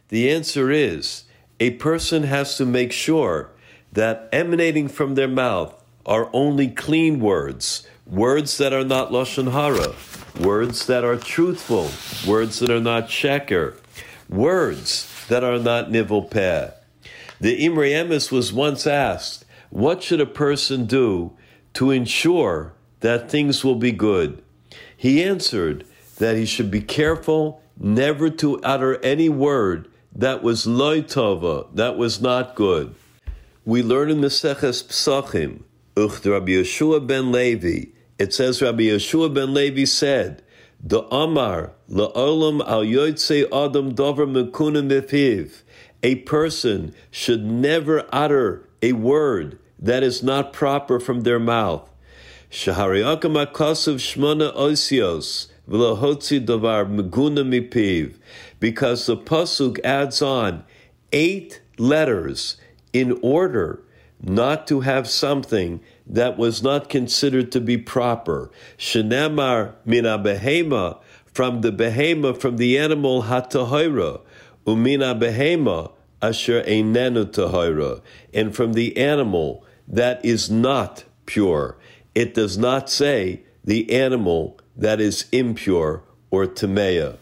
The answer is a person has to make sure that emanating from their mouth are only clean words, words that are not lashon hara, words that are truthful, words that are not sheker, words that are not nivel peh. The Imre Emes was once asked, "What should a person do to ensure that things will be good?" He answered that he should be careful never to utter any word that was loy tova, that was not good. We learn in Maseches Psachim, Ucht Rabbi Yehoshua ben Levi, it says Rabbi Yehoshua ben Levi said, the Amar la'olam al yotzei adam dover mekuna mipiv. A person should never utter a word that is not proper from their mouth. Shahariakam akasav shmona osios meguna mipiv. Because the pasuk adds on eight letters in order not to have something that was not considered to be proper. Shenemar mina behema, from the behema, from the animal hatahira, umina behema asher einenu tahira, and from the animal that is not pure. It does not say the animal that is impure or tamea.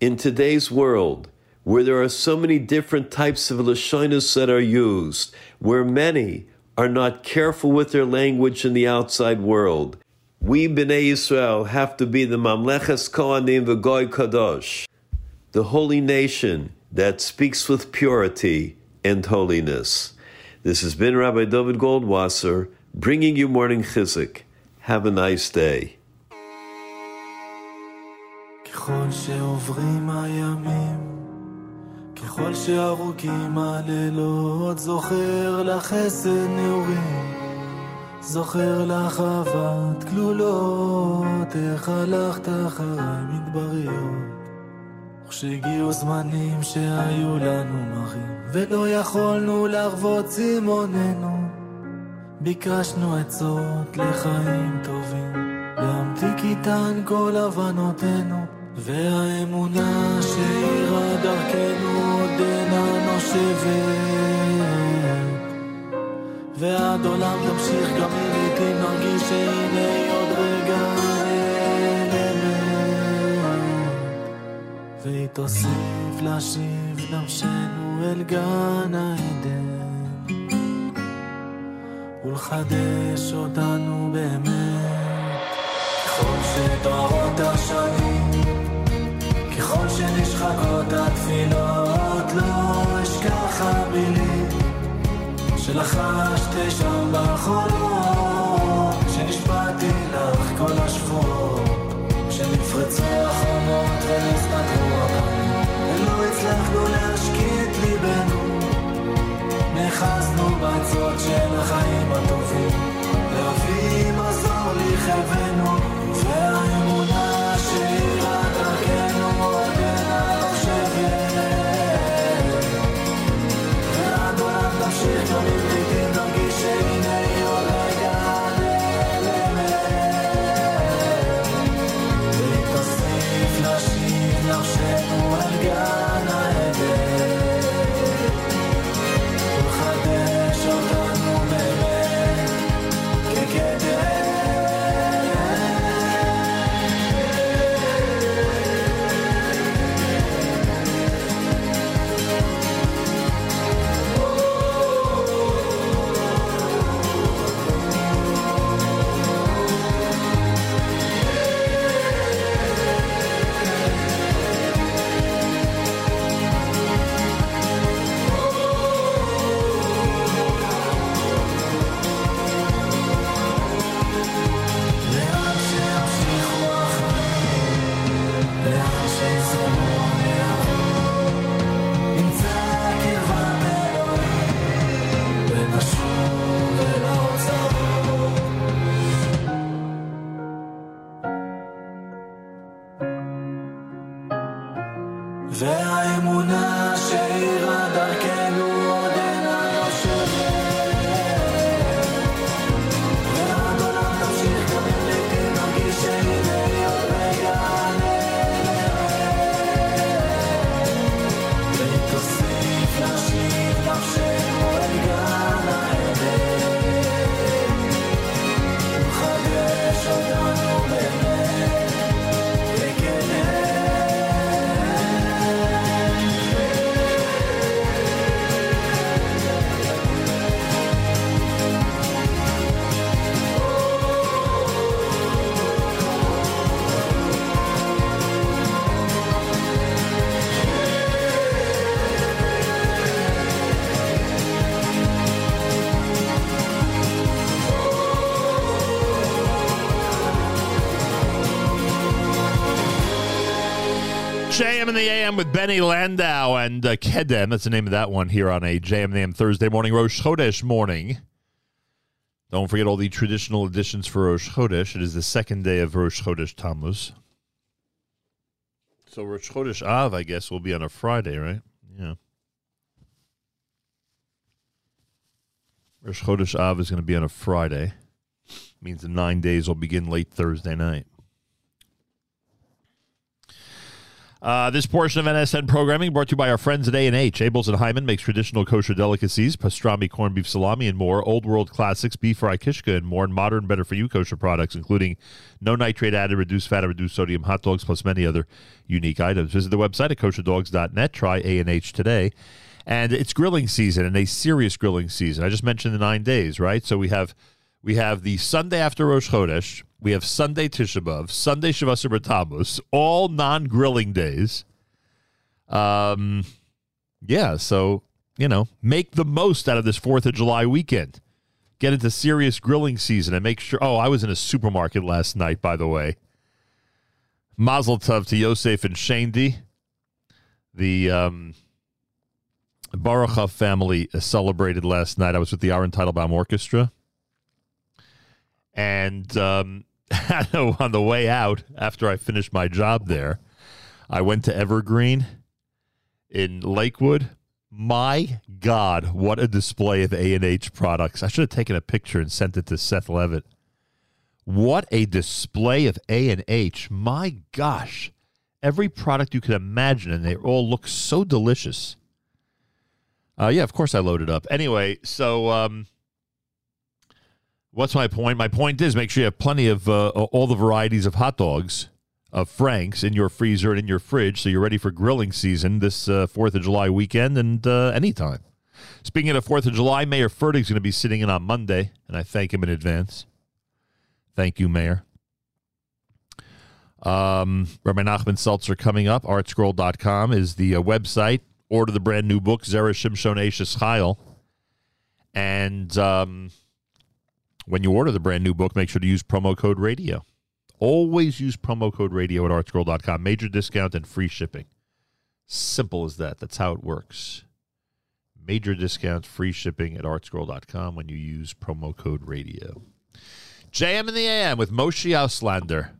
In today's world, where there are so many different types of Lashonis that are used, where many are not careful with their language in the outside world. We Bnei Israel have to be the Mamleches Kohanim V'Goy Kadosh, the holy nation that speaks with purity and holiness. This has been Rabbi David Goldwasser bringing you morning chizik. Have a nice day. ככל שעוברים הימים, ככל שארוכים הלילות, זוכר לך חסד נעורים, זוכר לך אהבת כלולות, איך הלכת אחריי מדבריות. וכשהגיעו זמנים שהיו לנו מרים, ולא יכולנו לחוות צימוננו, ביקשנו עצות לחיים טובים, להמתיק איתן כל הבנותינו, והאמונה שאירה דרכנו עודנה נושבת. ועד עולם תמשיך גם אם לעתים נרגיש שהנה עוד רגע נעלמת. והיא תוסיף להשיב נפשנו אל גן העדן. ולחדש אותנו באמת. ככל שתוארות השנים, ככל שנשחקות התפילות, לא אשכח המילים שלחשתי שם בחולות, שנשבעתי לך כל השבועות, שנפרצו החומות ונסתתרו הבנים, ולא הצלחנו ליבנו. נאחזנו בעצות של החיים הטובים, להביא מזור לכאבנו, JM in the AM with Benny Landau and uh, Kedem. That's the name of that one here on a JM in the AM Thursday morning, Rosh Chodesh morning. Don't forget all the traditional additions for Rosh Chodesh. It is the second day of Rosh Chodesh Tammuz. So Rosh Chodesh Av, I guess, will be on a Friday, right? Yeah. Rosh Chodesh Av is going to be on a Friday. Means the nine days will begin late Thursday night. Uh, this portion of NSN programming brought to you by our friends at A&H. Abeles and Heymann makes traditional kosher delicacies, pastrami, corned beef salami, and more. Old world classics, beef fry kishka, and more. And modern, better for you kosher products, including no nitrate added, reduced fat, and reduced sodium hot dogs, plus many other unique items. Visit the website at kosherdogs.net. Try A&H today. And it's grilling season and a serious grilling season. I just mentioned the nine days, right? So we have we have the Sunday after Rosh Chodesh. We have Sunday Tisha B'Av, Sunday Shavasar B'Tammuz, all non-grilling days. Um, yeah, so you know, make the most out of this Fourth of July weekend. Get into serious grilling season and make sure. Oh, I was in a supermarket last night, by the way. Mazel tov to Yosef and Shandy. The um, Baruchov family celebrated last night. I was with the Aaron Teitelbaum Orchestra. And um, on the way out, after I finished my job there, I went to Evergreen in Lakewood. My God, what a display of A&H products. I should have taken a picture and sent it to Seth Levitt. What a display of A&H. My gosh. Every product you could imagine, and they all look so delicious. Uh, yeah, of course I loaded up. Anyway, so um, what's my point? My point is make sure you have plenty of uh, all the varieties of hot dogs, of Franks in your freezer and in your fridge, so you're ready for grilling season this uh, Fourth of July weekend and uh, anytime. Speaking of Fourth of July, Mayor Fertig's going to be sitting in on Monday, and I thank him in advance. Thank you, Mayor. Um, Rabbi Nachman Seltzer coming up. Artscroll.com is the uh, website. Order the brand new book, Zera Shimshon Eishes Chayil. And um, when you order the brand new book, make sure to use promo code radio. Always use promo code radio at artscroll.com. Major discount and free shipping. Simple as that. That's how it works. Major discount, free shipping at artscroll.com when you use promo code radio. JM in the AM with Moshe Auslander.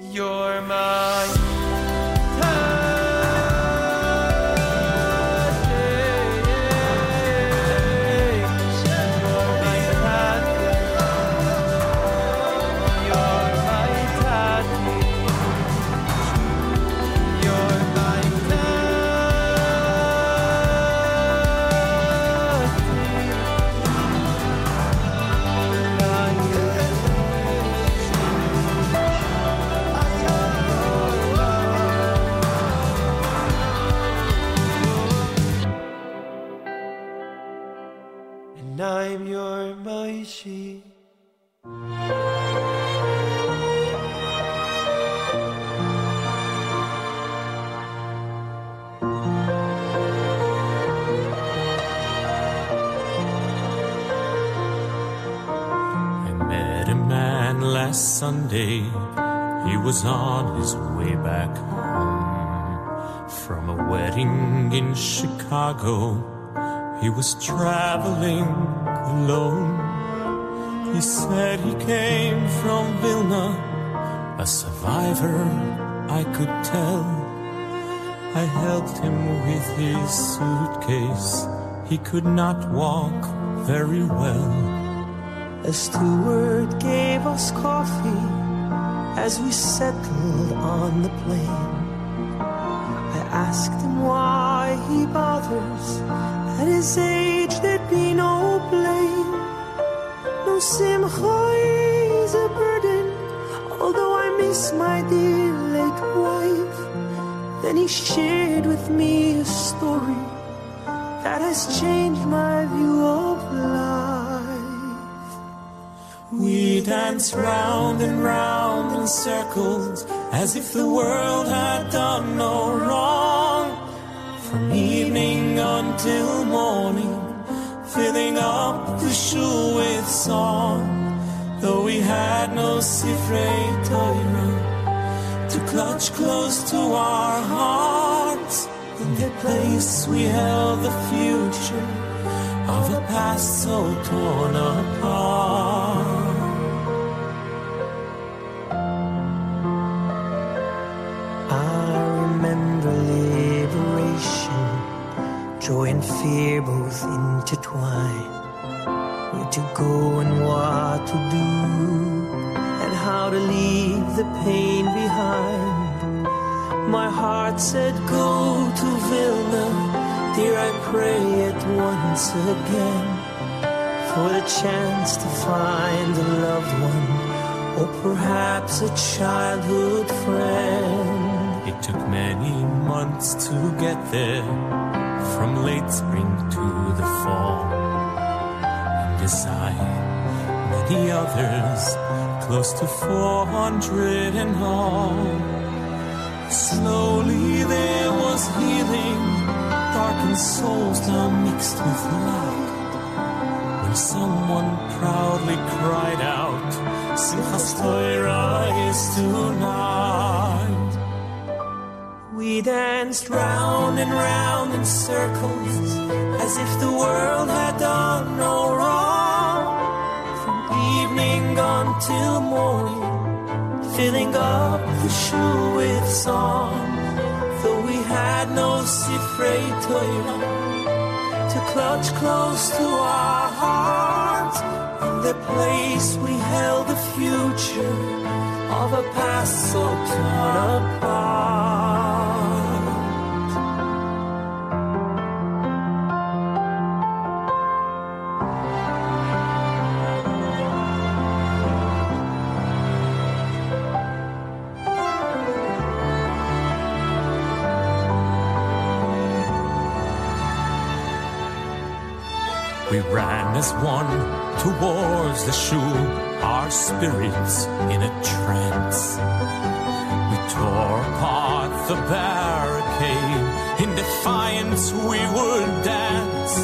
You're my Sunday. He was on his way back home from a wedding in Chicago. He was traveling alone. He said he came from Vilna, a survivor, I could tell. I helped him with his suitcase. He could not walk very well. A steward gave us coffee as we settled on the plane. I asked him why he bothers. At his age, there'd be no blame. No simcha is a burden, although I miss my dear late wife. Then he shared with me a story that has changed my view of We danced round and round in circles as if the world had done no wrong. From evening until morning, filling up the shul with song. Though we had no Sifrei Torah to clutch close to our hearts, in their place we held the future of a past so torn apart. Fear both intertwine. Where to go and what to do, and how to leave the pain behind. My heart said, Go to Vilna, dear, I pray it once again for the chance to find a loved one, or perhaps a childhood friend. It took many months to get there, from late spring to the fall. And as I, many others, close to 400 in all, slowly there was healing, darkened souls now mixed with light. When someone proudly cried out, Simchas is tonight. We danced round and round in circles as if the world had done no wrong. From evening on till morning, filling up the shoe with song. Though we had no Torah to clutch close to our hearts, in the place we held the future of a past so torn apart. As one towards the shul, our spirits in a trance. We tore apart the barricade, in defiance we would dance.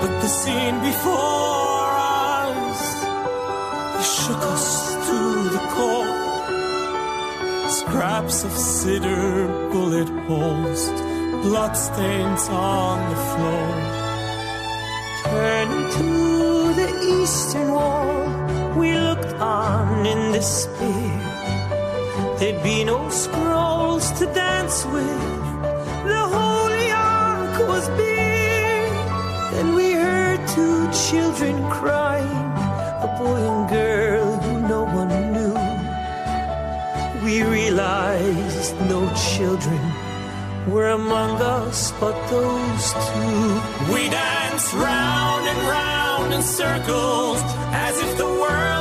But the scene before us shook us to the core. Scraps of cedar, bullet holes, bloodstains on the floor. To the eastern wall, we looked on in despair. There'd be no scrolls to dance with. The holy ark was bare. Then we heard two children crying, a boy and girl who no one knew. We realized no children were among us but those two. We danced round in circles as if the world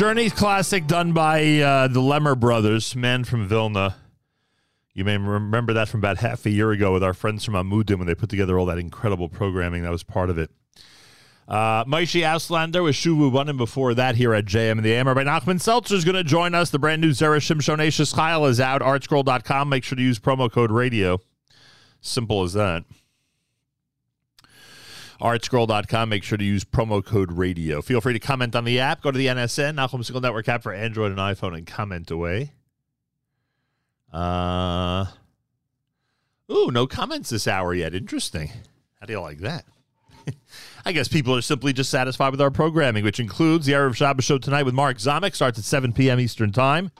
Journey's classic done by uh, the Lemmer brothers, man from Vilna. You may remember that from about half a year ago with our friends from Amudim when they put together all that incredible programming that was part of it. Uh, Moshe Auslander with Shuvu Bunim before that here at JM and the AM. Rabbi Nachman Seltzer is going to join us. The brand new Zera Shimshon Eishes Chayil is out. Artscroll.com. Make sure to use promo code radio. Simple as that. artscroll.com. Make sure to use promo code radio. Feel free to comment on the app. Go to the NSN, Nachum Segal Network app for Android and iPhone, and comment away. Uh, ooh, no comments this hour yet. Interesting. How do you like that? I guess people are simply just satisfied with our programming, which includes the Erev Shabbos show tonight with Mark Zamek. Starts at 7 p.m. Eastern Time.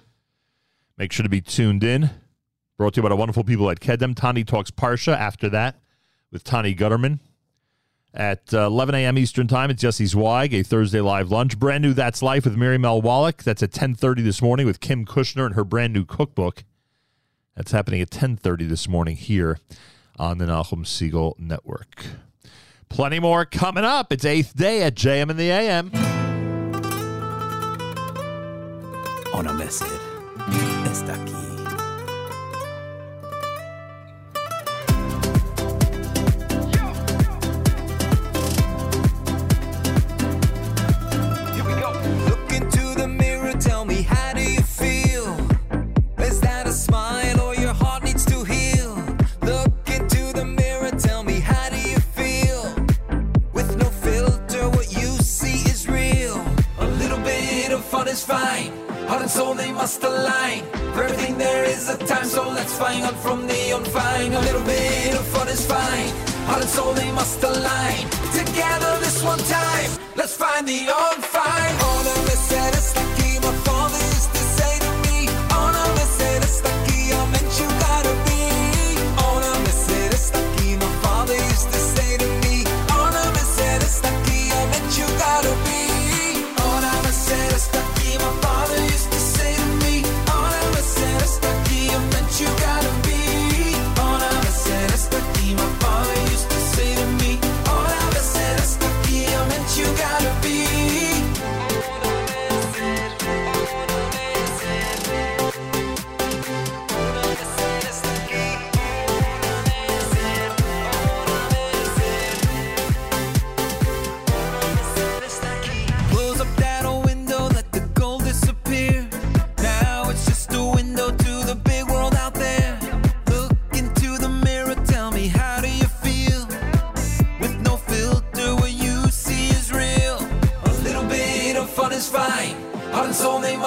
Make sure to be tuned in. Brought to you by the wonderful people at Kedem. Tani Talks Parsha after that with Tani Gutterman. At uh, 11 a.m. Eastern Time, it's Yossi Zweig, a Thursday live lunch. Brand new That's Life with Mary L. Wallach. That's at 10.30 this morning with Kim Kushner and her brand new cookbook. That's happening at 10.30 this morning here on the Nachum Segal Network. Plenty more coming up. It's eighth day at JM and the AM. Ona Messer está aquí. Is fine. Heart and soul they must align. For everything there is a time, so let's find out from the unfine. A little bit of fun is fine. Heart and soul, they must align. Together this one time, let's find the on fine. Ona Mercedes aquí, my father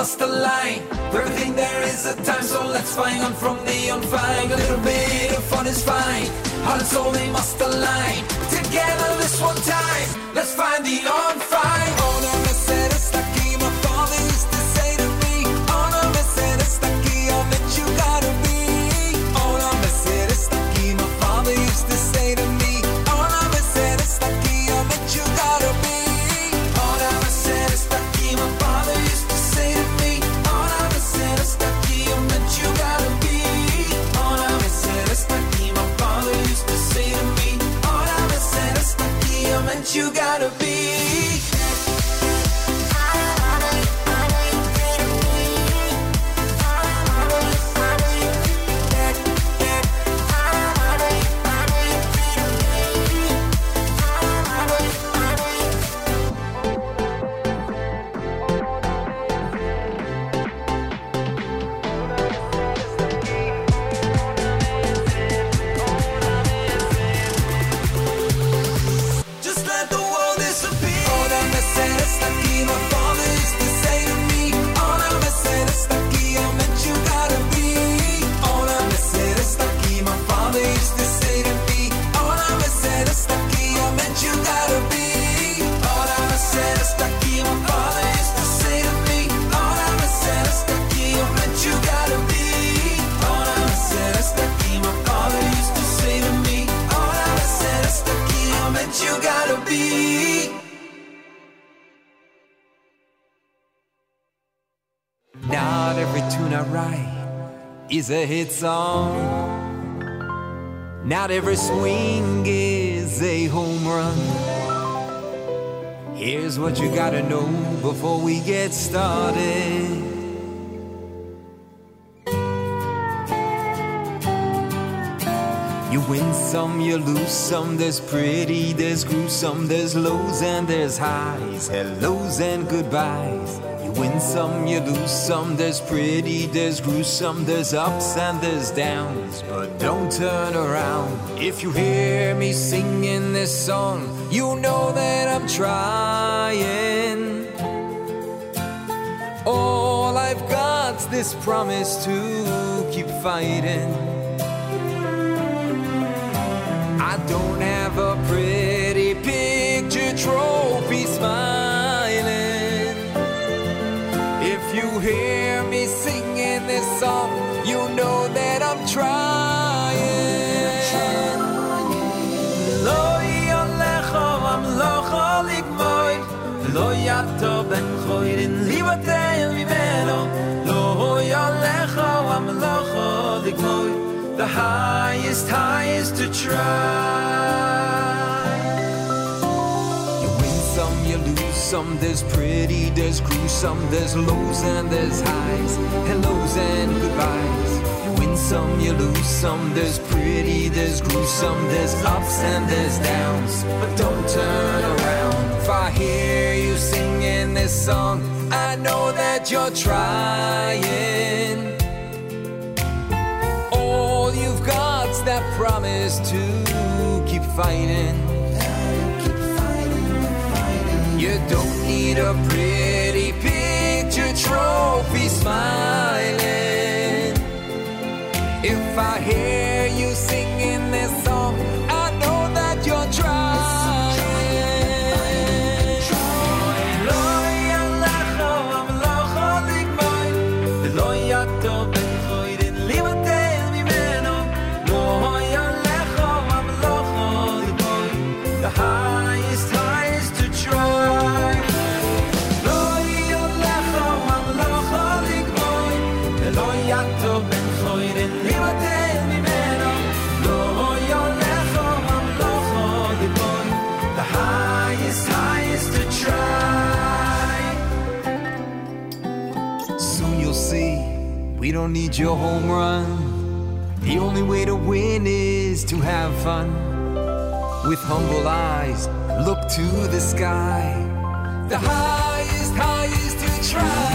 they must align. For everything there is a time, so let's find on from the on unfine. A little bit of fun is fine. Heart and soul, they must align. Together this one time, let's find the unfine. Ona you gotta is a hit song. Not every swing is a home run. Here's what you gotta know before we get started. You win some, you lose some. There's pretty, there's gruesome, there's lows and there's highs, hellos and goodbyes. Win some, you lose some. There's pretty, there's gruesome, there's ups and there's downs. But don't turn around. If you hear me singing this song, you know that I'm trying. All I've got's this promise to keep fighting. I don't have a pretty picture trophy the highest, highest to try. You win some, you lose some. There's pretty, there's gruesome, there's lows and there's highs, hellos and goodbyes. You win some, you lose some. There's pretty, there's gruesome, there's ups and there's downs. But don't turn around. If I hear you singing this song, I know that you're trying. That promise to keep fighting. You don't need a pretty picture trophy smiling. If I hear don't need your home run. The only way to win is to have fun. With humble eyes, look to the sky. The highest, highest to try.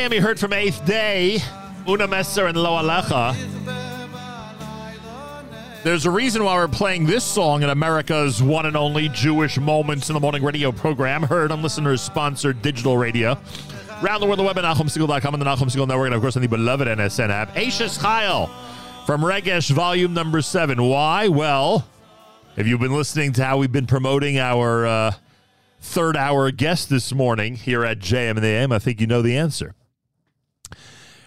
You heard from Eighth Day, Una Messer and Lo. There's a reason why we're playing this song in America's one and only Jewish Moments in the Morning radio program, heard on listeners sponsored digital radio. Around the world, the web at NachumSegal.com and the Nachum Segal Network, and of course on the beloved NSN app. Eishes Chayil from Regesh, volume number seven. Why? Well, if you've been listening to how we've been promoting our uh, third hour guest this morning here at JM and the AM, I think you know the answer.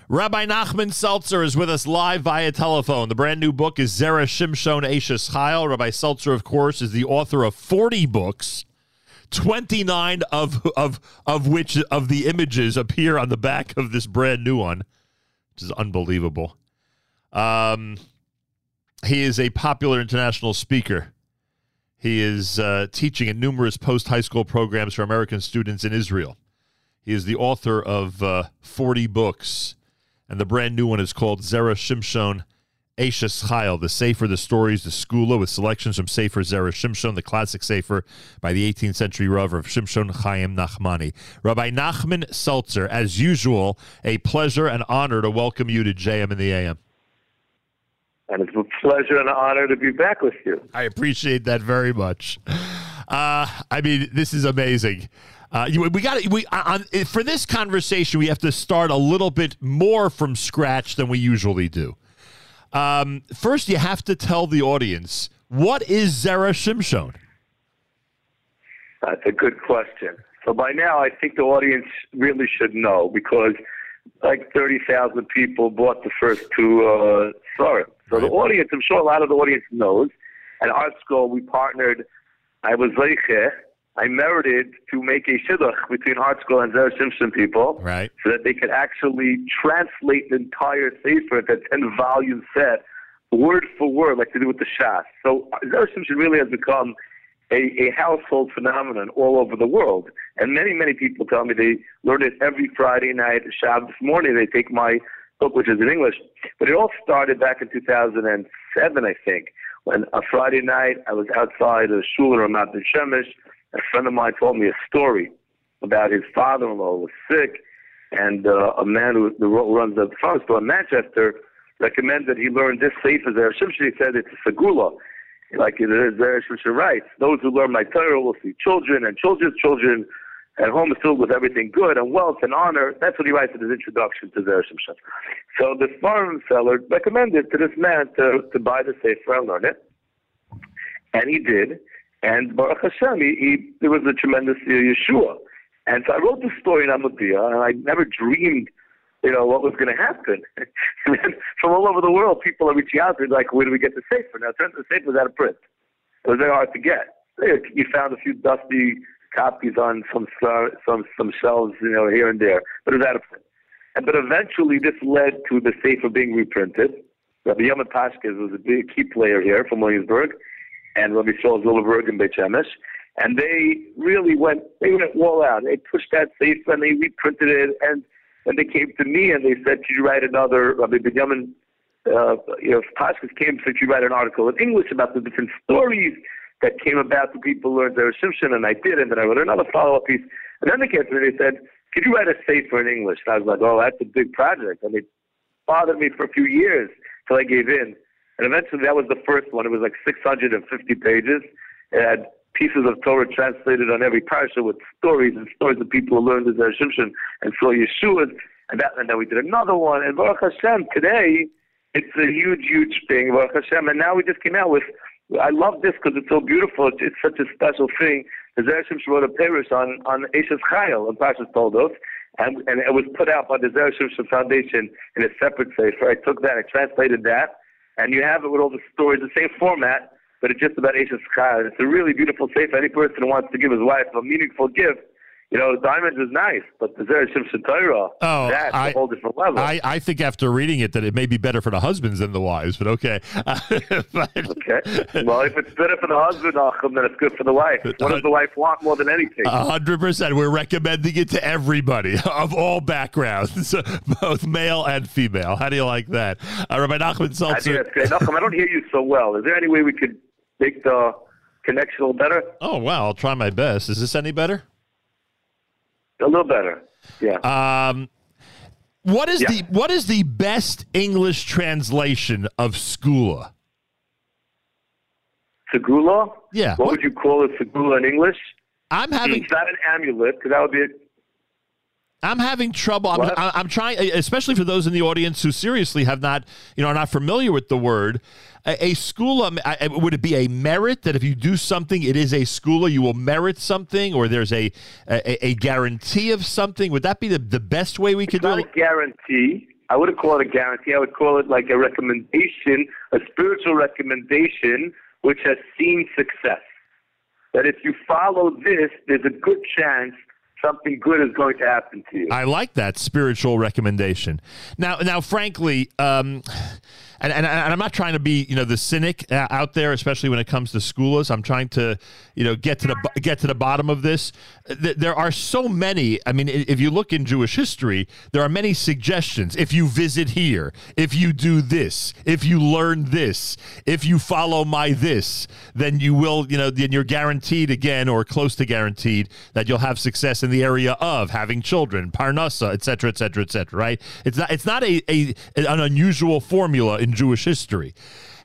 Rabbi Nachman Seltzer is with us live via telephone. The brand new book is Zera Shimshon Eishes Chayil. Rabbi Seltzer, of course, is the author of 40 books, 29 of, of, of which of the images appear on the back of this brand new one, which is unbelievable. Um, he is a popular international speaker. He is uh, teaching at numerous post high school programs for American students in Israel. He is the author of uh, 40 books, and the brand new one is called Zera Shimshon Eishes Chayil, the Sefer, the Stories, the Segulah, with selections from Sefer Zera Shimshon, the classic Sefer by the 18th century Rav of Shimshon Chaim Nachmani. Rabbi Nachman Seltzer, as usual, a pleasure and honor to welcome you to JM in the AM. And it's a pleasure and an honor to be back with you. I appreciate that very much. Uh, I mean, this is amazing. Uh, you, we got we on, for this conversation. We have to start a little bit more from scratch than we usually do. Um, first, you have to tell the audience what is Zera Shimshon. That's a good question. So by now, I think the audience really should know because like 30,000 people bought the first two uh. So the audience, I'm sure a lot of the audience knows. At ArtScroll, we partnered. I was Zeiche. I merited to make a shidduch between ArtScroll and Zera Shimshon people, right? So that they could actually translate the entire sefer, that 10 volume set, word for word, like they do with the Shas. So uh, Zera Shimshon really has become a, a household phenomenon all over the world. And many, many people tell me they learn it every Friday night, Shabbos morning. They take my book, which is in English. But it all started back in 2007, I think, when a Friday night I was outside a shul in Ramat Shemesh. A friend of mine told me a story about his father-in-law was sick, and uh, a man who, who runs a farm store in Manchester recommended he learn this sefer there. Shimshon said it's a segula like it is there writes, those who learn my Torah will see children and children's children, and home is filled with everything good and wealth and honor. That's what he writes in his introduction to Zer Shimshon. So the farm seller recommended to this man to, to buy the Sefer and learn it. And he did. And Baruch Hashem, he, he, there was a tremendous Yeshua. And so I wrote this story in Amudia, and I never dreamed you know, what was going to happen. and then from all over the world, people are reaching out to me like, where do we get the sefer? Now, it turns out the sefer was out of print. It was very hard to get. You found a few dusty copies on some some some shelves, you know, here and there, but it was out of print. And but eventually, this led to the sefer being reprinted. Rabbi Pashkes was a big key player here from Williamsburg, and Rabbi Shaul Zilberberg in Beit Shemesh. And they really went, they went all out. They pushed that sefer and they reprinted it. And and they came to me and they said, "Could you write another?" Rabbi Benjamin, uh, you know, Pashkes came said, "Could you write an article in English about the different stories that came about the people learned their Shimshon?" And I did, and then I wrote another follow-up piece. And then they came to me and they said, "Could you write a sefer in English?" And I was like, "Oh, that's a big project." And it bothered me for a few years till I gave in. And eventually, that was the first one. It was like 650 pages. It had pieces of Torah translated on every parsha with stories and stories of people who learned the Shimshon and saw Yeshua. And, that, and then we did another one. And Baruch Hashem, today, it's a huge, huge thing, Baruch Hashem. And now we just came out with, I love this because it's so beautiful. It's, it's such a special thing. The Shimshon wrote a parish on, on Eishes Chayil, and Pashas told us. And, and it was put out by the Zer Shimshon Foundation in a separate place. sefer. I took that, I translated that, and you have it with all the stories, the same format, but it's just about Eishes Chayil. It's a really beautiful sefer. Any person who wants to give his wife a meaningful gift, you know, diamonds is nice, but the Zer Shimshon Torah, Oh, that's I- a whole different level. I, I think after reading it that it may be better for the husbands than the wives, but okay. But- okay. Well, if it's better for the husband, Achim, then it's good for the wife. What does the wife want more than anything? A hundred percent. We're recommending it to everybody of all backgrounds, both male and female. How do you like that? Uh, Rabbi Nachman I think that's great. Nachum, I don't hear you so well. Is there any way we could make the connection a little better? Oh wow, I'll try my best. Is this any better? A little better. Yeah. Um, what is Yeah. the what is the best English translation of skula? Segula? Yeah. What, would you call it, segula in English? I'm having. It's not an amulet, because that would be a I'm having trouble. I'm, I'm trying, especially for those in the audience who seriously have not, you know, are not familiar with the word. A, a um, I- would it be a merit that if you do something, it is a segula, you will merit something, or there's a a, a guarantee of something? Would that be the, the best way we could It's do it? a guarantee. I wouldn't call it a guarantee. I would call it like a recommendation, a spiritual recommendation, which has seen success. That if you follow this, there's a good chance something good is going to happen to you. I like that spiritual recommendation. Now, now, frankly, um, and, and, and I'm not trying to be, you know, the cynic uh, out there, especially when it comes to segulas. I'm trying to, you know, get to the get to the bottom of this. There are so many. I mean, if you look in Jewish history, there are many suggestions. If you visit here, if you do this, if you learn this, if you follow my this, then you will, you know, then you're guaranteed again or close to guaranteed that you'll have success in the area of having children, parnasa, et cetera, et cetera, et cetera, right? It's not, it's not a, a an unusual formula in Jewish history.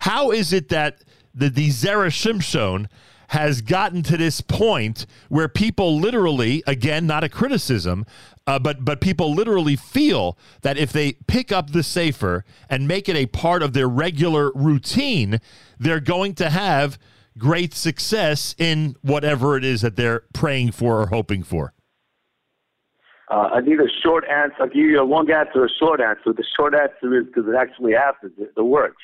How is it that the, the Zera Shimshon has gotten to this point where people literally, again, not a criticism, uh, but but people literally feel that if they pick up the sefer and make it a part of their regular routine, they're going to have great success in whatever it is that they're praying for or hoping for. Uh, I need a short answer. I'll give you a long answer, or a short answer. The short answer is because it actually happens. It, it works.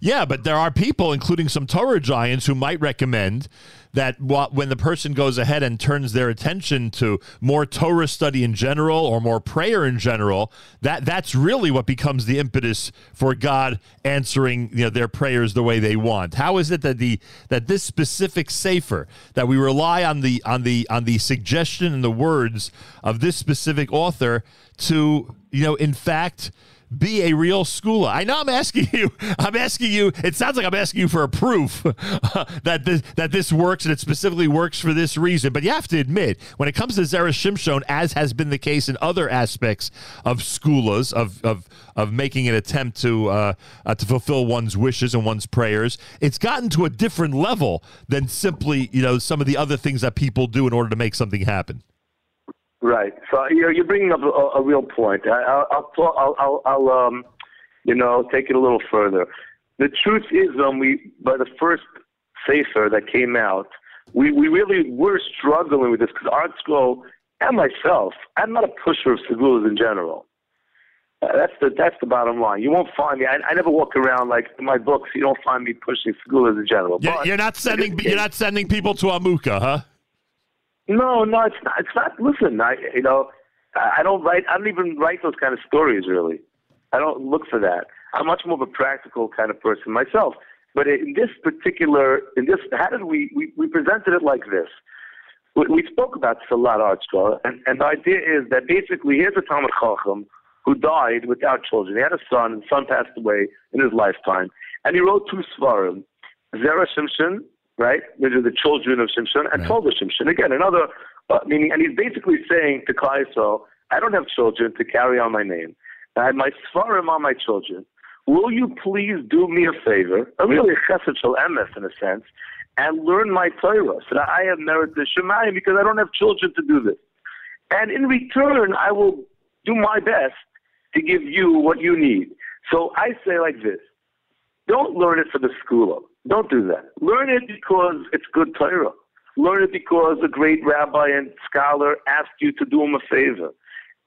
Yeah, but there are people, including some Torah giants, who might recommend that when the person goes ahead and turns their attention to more Torah study in general or more prayer in general, that that's really what becomes the impetus for God answering you know, their prayers the way they want. How is it that the that this specific sefer that we rely on the on the on the suggestion and the words of this specific author to you know in fact be a real segula. I know I'm asking you. I'm asking you. It sounds like I'm asking you for a proof that this that this works and it specifically works for this reason. But you have to admit, when it comes to Zera Shimshon, as has been the case in other aspects of segulas of of of making an attempt to uh, uh, to fulfill one's wishes and one's prayers, it's gotten to a different level than simply you know some of the other things that people do in order to make something happen. Right. So you're you're bringing up a, a real point. I, I'll I'll, I'll I'll um you know take it a little further. The truth is, um, we by the first sefer that came out, we we really were struggling with this because ArtScroll and myself, I'm not a pusher of segulas in general. Uh, that's the that's the bottom line. You won't find me. I, I never walk around like in my books. You don't find me pushing segulas in general. You're, But- you're not sending you're not sending people to Amuka, huh? No, no, it's not. It's not. Listen, I you know, I don't write. I don't even write those kind of stories. Really, I don't look for that. I'm much more of a practical kind of person myself. But in this particular, in this, how did we we, we presented it like this? We, we spoke about this a lot, ArtScroll, and and the idea is that basically here's a Talmud Chacham who died without children. He had a son, and the son passed away in his lifetime, and he wrote two svarim, Zera Shimshon, right, These are the children of Shimshon, and Tolda Shimshon. Again, another uh, meaning, and he's basically saying to Kaiso, I don't have children to carry on my name. I have my svarim on my children. Will you please do me a favor, a really chesed shel emes in a sense, and learn my Torah so that I have merit the Shemayim because I don't have children to do this. And in return, I will do my best to give you what you need. So I say like this. Don't learn it for the segula. Don't do that. Learn it because it's good Torah. Learn it because a great rabbi and scholar asked you to do him a favor.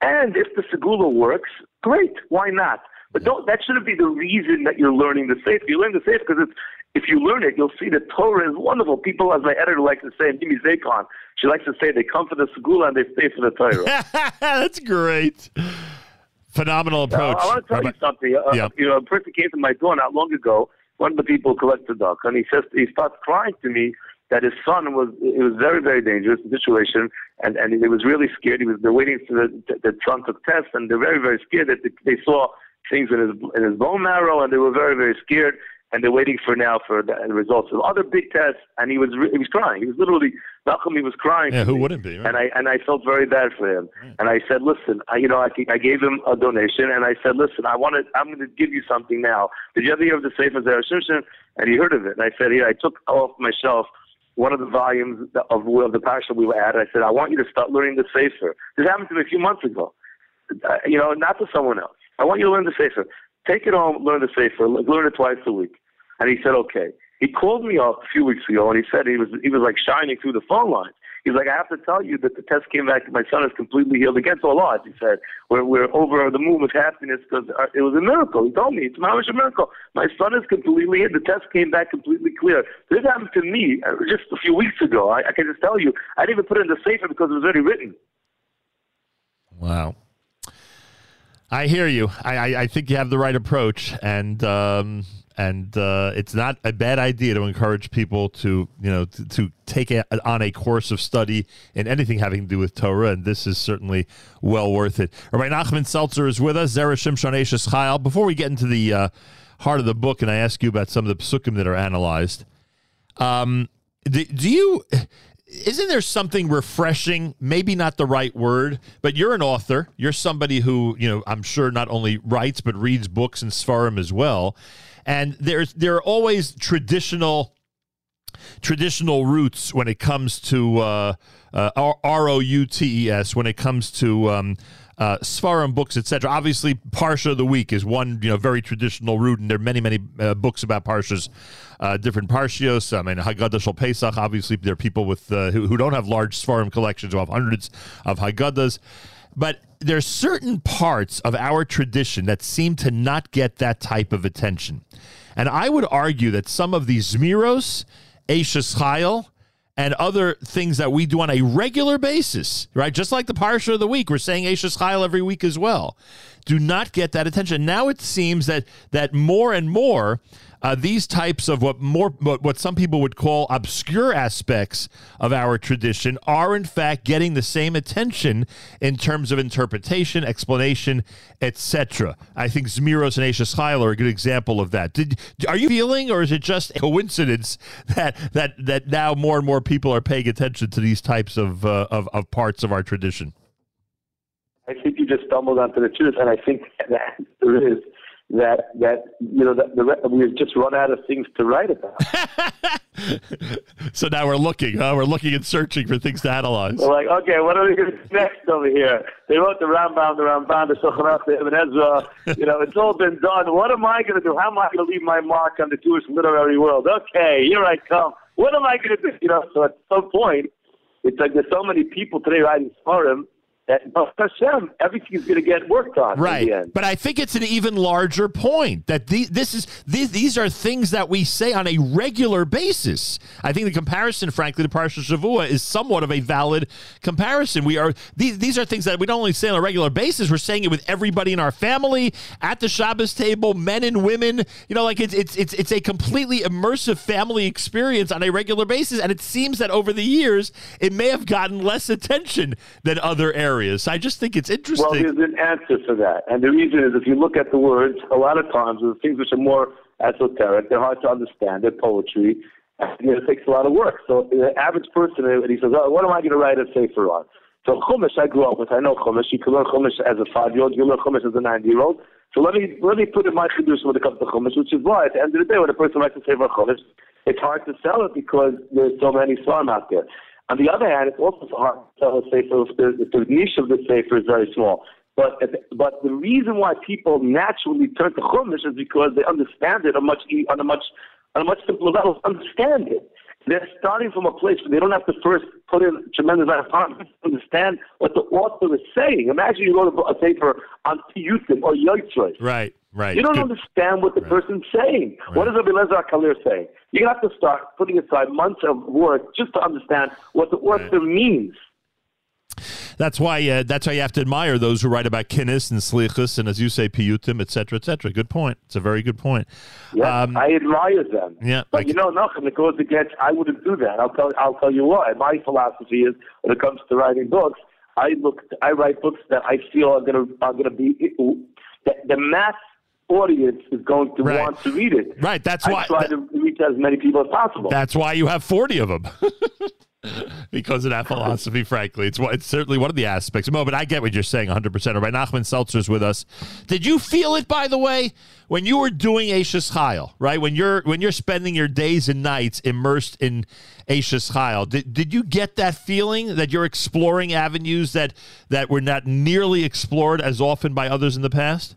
And if the segula works, great. Why not? But don't, that shouldn't be the reason that you're learning the safe. You learn the safe because it's, if you learn it, you'll see that Torah is wonderful. People, as my editor likes to say, and Jimmy Zakon, she likes to say, they come for the segula and they stay for the Torah. That's great. Phenomenal approach. I want to tell you something. Uh, Yeah. You know, a person came to my door not long ago. One of the people collected the duck, and he says he starts crying to me that his son was. It was very very dangerous situation, and and he was really scared. He was they're waiting for the the son took tests, and they're very very scared that they saw things in his in his bone marrow, and they were very very scared. And they're waiting for now for the results of other big tests, and he was re- he was crying. He was literally Malcolm. He was crying. Yeah, who me. wouldn't be? right? And I and I felt very bad for him. And I said, listen, I, you know, I, I gave him a donation, and I said, listen, I wanted, I'm going to give you something now. Did you ever hear of the Sefer Zera Shimshon? And he heard of it. And I said, yeah, I took off my shelf one of the volumes of, of the parsha we were at. I said, I want you to start learning the Sefer. This happened to me a few months ago. Uh, you know, not to someone else. I want you to learn the Sefer. Take it home, learn the Sefer, learn it twice a week. And he said, okay. He called me up a few weeks ago, and he said he was he was like shining through the phone lines. He's like, I have to tell you that the test came back. My son is completely healed against all odds. He said, we're we're over the moon with happiness because it was a miracle. He told me it's a miracle. My son is completely healed. The test came back completely clear. This happened to me uh, just a few weeks ago. I, I can just tell you, I didn't even put it in the sefer because it was already written. Wow. I hear you. I, I, I think you have the right approach, and um, and uh, it's not a bad idea to encourage people to you know to, to take a, on a course of study in anything having to do with Torah, and this is certainly well worth it. Rabbi Nachman Seltzer is with us. Zera Shimshon Eishes Chayil. Before we get into the uh, heart of the book, and I ask you about some of the psukim that are analyzed, um, do, do you? isn't there something refreshing maybe not the right word but you're an author you're somebody who you know i'm sure not only writes but reads books and svarim as well and there's there are always traditional traditional roots when it comes to uh, uh, R O U T E S, when it comes to um, uh, Svarim books, etc. Obviously, Parsha of the week is one you know very traditional root, and there are many many uh, books about Parshas, uh, different Parshios. I mean, Haggadah Shal Pesach. Obviously, there are people with uh, who, who don't have large Svarim collections who have hundreds of Haggadahs, but there's certain parts of our tradition that seem to not get that type of attention, and I would argue that some of these Zmiros, Eishes Chayil, and other things that we do on a regular basis, right? Just like the Parsha of the week, we're saying Eishes Chayil every week as well. Do not get that attention. Now it seems that that more and more uh, these types of what more what, what some people would call obscure aspects of our tradition are in fact getting the same attention in terms of interpretation, explanation, etc. I think Zmiros and Eishes Chayil are a good example of that. Did are you feeling, or is it just coincidence that that that now more and more people are paying attention to these types of uh, of, of parts of our tradition? I think you just stumbled onto the truth, and I think that there is that that you know that the we've just run out of things to write about. So now we're looking, huh? We're looking and searching for things to analyze. We're like, okay, what are we going to do next over here? They wrote the Rambam, the Ramban, the Shulchan the Ibn Ezra. You know, it's all been done. What am I going to do? How am I going to leave my mark on the Jewish literary world? Okay, here I come. What am I going to do? You know, so at some point, it's like there's so many people today writing Sfarim that Baruch Hashem, everything's going to get worked on in the Right, but I think it's an even larger point that the, this is these, these are things that we say on a regular basis. I think the comparison, frankly, to Parsha Shavua is somewhat of a valid comparison. We are these these are things that we don't only say on a regular basis. We're saying it with everybody in our family at the Shabbos table, men and women. You know, like it's it's it's it's a completely immersive family experience on a regular basis. And it seems that over the years, it may have gotten less attention than other areas. I just think it's interesting. Well, there's an answer for that. And the reason is if you look at the words, a lot of times the things which are more esoteric, they're hard to understand, they're poetry, and you know, it takes a lot of work. So the average person, uh, he says, oh, what am I going to write a sefer on? So Chumash, I grew up with. I know Chumash. You can learn Chumash as a five-year-old. You can learn Chumash as a nine-year-old. So let me let me put in my chiddush when it comes to Chumash, which is why at the end of the day, when a person writes a sefer Chumash, it's hard to sell it because there's so many svarim out there. On the other hand, it's also hard to a sefer if the, if the niche of the sefer is very small. But but the reason why people naturally turn to Chumash is because they understand it on much on a much on a much simpler level. Understand it. They're starting from a place where they don't have to first put in tremendous amount of time to understand what the author is saying. Imagine you wrote a paper on Piyutim or Yoitzroy. Right, right. You don't Good. understand what the person's saying. What does Rabbi Lezer Kalir say? You're going to have to start putting aside months of work just to understand what the author means. That's why uh, that's why you have to admire those who write about kinnis and slichus and as you say piyutim, etc., cetera, et cetera. Good point. It's a very good point. Yeah, Um, I admire them. Yeah, But you know, nothing that goes against. I wouldn't do that. I'll tell. I'll tell you why. My philosophy is when it comes to writing books, I look. I write books that I feel are going to are going to be the, the mass audience is going to want to read it. Right. That's I why. try to reach as many people as possible. That's why you have forty of them. because of that philosophy, frankly, it's it's certainly one of the aspects. Mo, but I get what you're saying 100. percent All right, Nachman Seltzer's with us. Did you feel it, by the way, when you were doing Eishes Chayil? Right, when you're when you're spending your days and nights immersed in Eishes Chayil, did did you get that feeling that you're exploring avenues that that were not nearly explored as often by others in the past?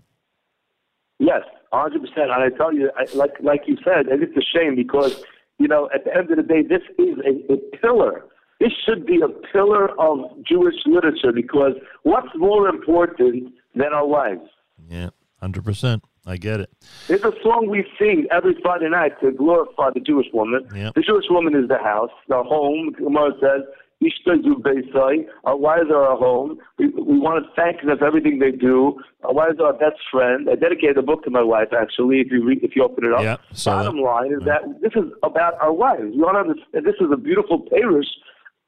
Yes, hundred percent. And I tell you, I, like like you said, and it's a shame because you know at the end of the day, this is a, a pillar. This should be a pillar of Jewish literature because what's more important than our lives? Yeah, hundred percent. I get it. There's a song we sing every Friday night to glorify the Jewish woman. Yep. The Jewish woman is the house, the home. Gemara says, "Ishta zu beisai." Our wives are our home. We, we want to thank them for everything they do. Our wives are our best friend. I dedicated a book to my wife, actually. If you read, if you open it up, Yep, saw bottom line is that this is about our wives. We want to understand. This is a beautiful parish.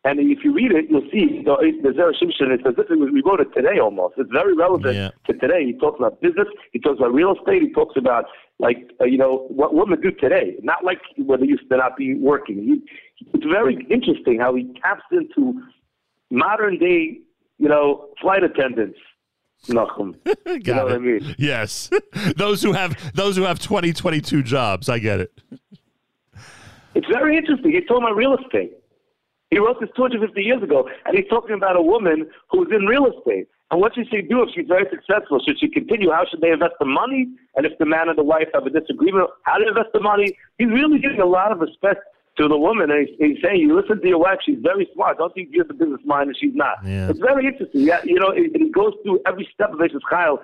And if you read it, you'll see the, the Zera Shimshon. It's as if we wrote it today almost. It's very relevant Yeah. to today. He talks about business. He talks about real estate. He talks about like uh, you know what women do today, not like when they used to not be working. He, it's very interesting how he taps into modern day, you know, flight attendants. Nachum. you know what I mean? Yes, those who have those who have 20, 22 jobs. I get it. It's very interesting. He talking about real estate. He wrote this 250 years ago, and he's talking about a woman who's in real estate. And what should she do if she's very successful? Should she continue? How should they invest the money? And if the man and the wife have a disagreement, how to invest the money? He's really giving a lot of respect to the woman, and he's, he's saying, "You listen to your wife; she's very smart. Don't think you're the business mind, and she's not." Yeah. It's very interesting. Yeah, you know, it, it goes through every step of Eishes Chayil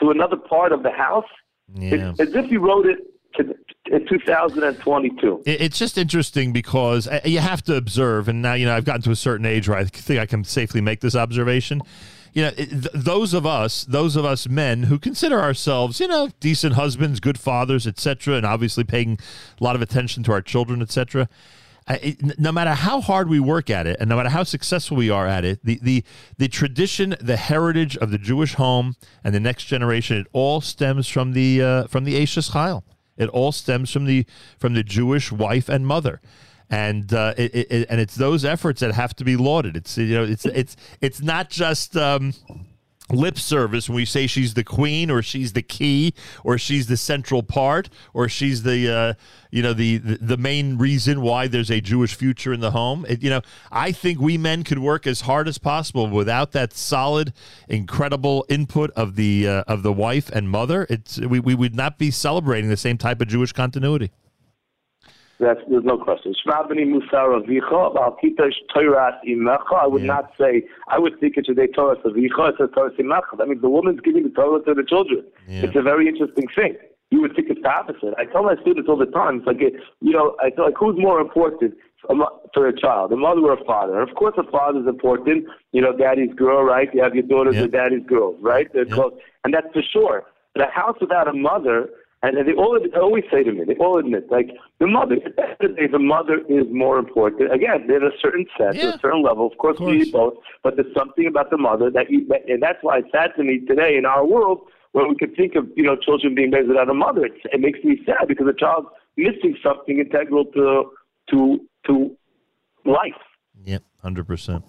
to another part of the house. Yeah. It's as if he wrote it in 2022. It's just interesting because uh, you have to observe, and now you know I've gotten to a certain age where I think I can safely make this observation. You know, those of us, those of us men who consider ourselves, you know, decent husbands, good fathers, etc., and obviously paying a lot of attention to our children, etc. No matter how hard we work at it, and no matter how successful we are at it, the the the tradition, the heritage of the Jewish home and the next generation, it all stems from the uh, from the Eishes Chayil. It all stems from the from the Jewish wife and mother, and uh, it, it, and it's those efforts that have to be lauded. It's you know it's it's it's not just. Um, lip service when we say she's the queen or she's the key or she's the central part or she's the uh, you know the, the main reason why there's a Jewish future in the home. It, you know I think we men could work as hard as possible without that solid incredible input of the uh, of the wife and mother. It's we, we would not be celebrating the same type of Jewish continuity That's there's no question. Shema b'ni musar avicha, al kitash Torah imecha. I would not say. I would think it's a Torah avicha. It says Torah imecha. That means the woman's giving the Torah to the children. It's a very interesting thing. You would think it's the opposite. I tell my students all the time. It's like you know, I feel like who's more important for a child, a mother or a father? Of course, a father's important. You know, daddy's girl, right? You have your daughters or daddy's girls, right? They're close, and that's for sure. But a house without a mother and they all they always say to me, they all admit, like the mother. The end of the day, the mother is more important. Again, there's a certain sense, a certain level. Of course, we need both, but there's something about the mother that, you, and that's why it's sad to me today in our world where we could think of you know children being raised without a mother. It's, it makes me sad because the child's missing something integral to to to life. Yep, hundred percent.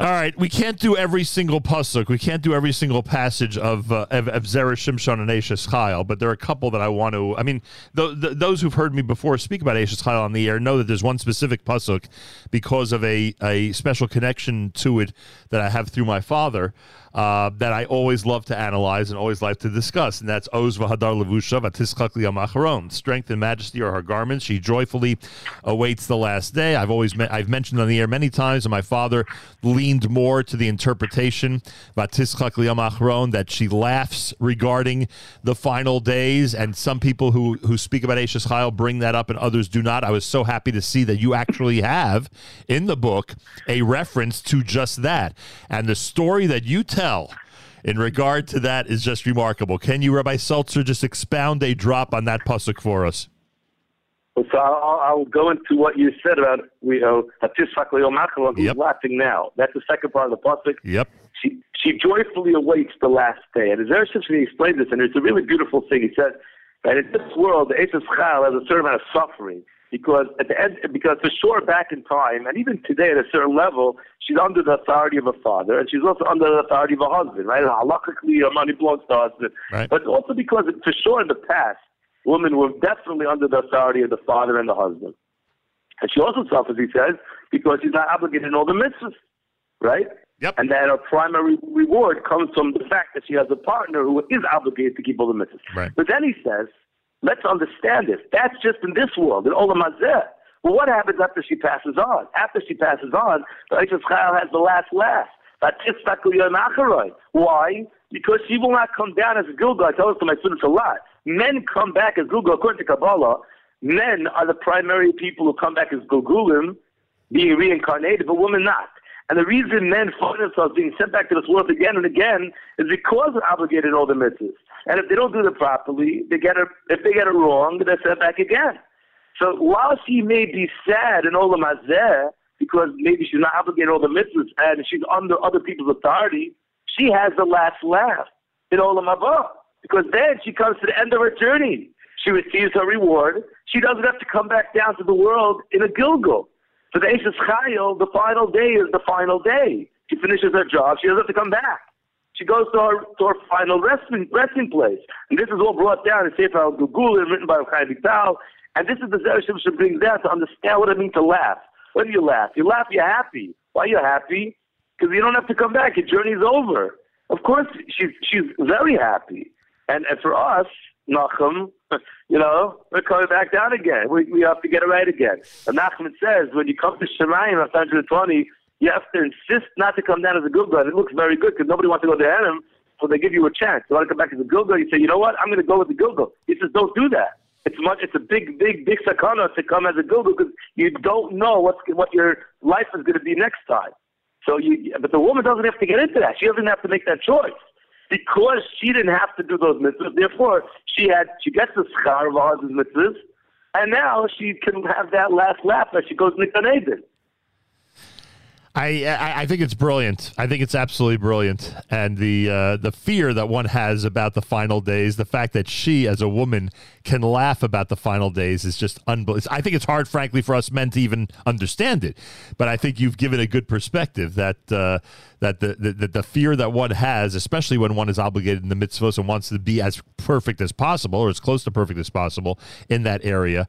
All right, we can't do every single pasuk. We can't do every single passage of uh, of, of Zera Shimshon and Eishes Chayil, but there are a couple that I want to. I mean, th- th- those who've heard me before speak about Eishes Chayil on the air know that there's one specific pasuk because of a a special connection to it that I have through my father. Uh, that I always love to analyze and always like to discuss, and that's Oz v'hadar levusha v'tischak liyamacharon. Strength and majesty are her garments. She joyfully awaits the last day. I've always me- I've mentioned on the air many times, and my father leaned more to the interpretation v'tischak liyamacharon that she laughs regarding the final days, and some people who who speak about Eishes Chayil bring that up, and others do not. I was so happy to see that you actually have in the book a reference to just that, and the story that you tell in regard to that is just remarkable. Can you, Rabbi Seltzer, just expound a drop on that pasuk for us? So I'll, I'll go into what you said about we uh, Hatisfak Leomachalon, who's laughing now. That's the second part of the pasuk. Yep. She she joyfully awaits the last day, and Zera Shimshon explains this, and it's a really beautiful thing. He said that in this world, the Eishes Chayil has a certain amount of suffering because at the end, because for sure back in time, and even today at a certain level, she's under the authority of a father, and she's also under the authority of a husband, right? Halachically, her money belongs to her husband, Right. but also because for sure in the past, women were definitely under the authority of the father and the husband. And she also suffers, he says, because she's not obligated in all the mitzvahs, right? Yep. And that her primary reward comes from the fact that she has a partner who is obligated to keep all the mitzvahs. Right. But then he says, let's understand this. That's just in this world, in Olam Hazeh. Well, what happens after she passes on? After she passes on, the Eishes Chayil has the last laugh. Why? Because she will not come down as a Gilgal. I tell this to my students a lot. Men come back as Gilgal. According to Kabbalah, men are the primary people who come back as Gilgulim, being reincarnated, but women not. And the reason men find themselves being sent back to this world again and again is because they're obligated all the mitzvahs. And if they don't do it properly, they get it. If they get it wrong, they're sent back again. So while she may be sad in Olam Hazeh because maybe she's not obligated all the mitzvahs and she's under other people's authority, she has the last laugh in Olam Haba because then she comes to the end of her journey. She receives her reward. She doesn't have to come back down to the world in a Gilgal. For the Eishes Chayil, the final day is the final day. She finishes her job. She doesn't have to come back. She goes to her, to her final resting, resting place. And this is all brought down in Sefer HaGilgulim, written by Chaim Vital. And this is the Zera Shimshon brings down to understand what it means to laugh. When do you laugh? You laugh, you're happy. Why are you happy? because you don't have to come back. Your journey's over. Of course, she's she's very happy, and and for us, Nachum, you know, we're coming back down again. We we have to get it right again. And Nachman says when you come to Shemayim 120, you have to insist not to come down as a Gilgal. It looks very good because nobody wants to go to Adam, so they give you a chance. You want to come back as a Gilgal? You say, you know what? I'm going to go with the Gilgal. He says, don't do that. It's much. It's a big, big, big sakana to come as a Gilgal because you don't know what's what your life is going to be next time. So you, but the woman doesn't have to get into that. She doesn't have to make that choice because she didn't have to do those mitzvahs. Therefore, she had she gets the schar of all his mitzvahs, and now she can have that last lap as she goes Nikan Eden. I, I I think it's brilliant. I think it's absolutely brilliant, and the uh, the fear that one has about the final days, the fact that she, as a woman, can laugh about the final days is just unbelievable. I think it's hard, frankly, for us men to even understand it. But I think you've given a good perspective that uh, that the, the the fear that one has, especially when one is obligated in the mitzvahs and wants to be as perfect as possible or as close to perfect as possible in that area.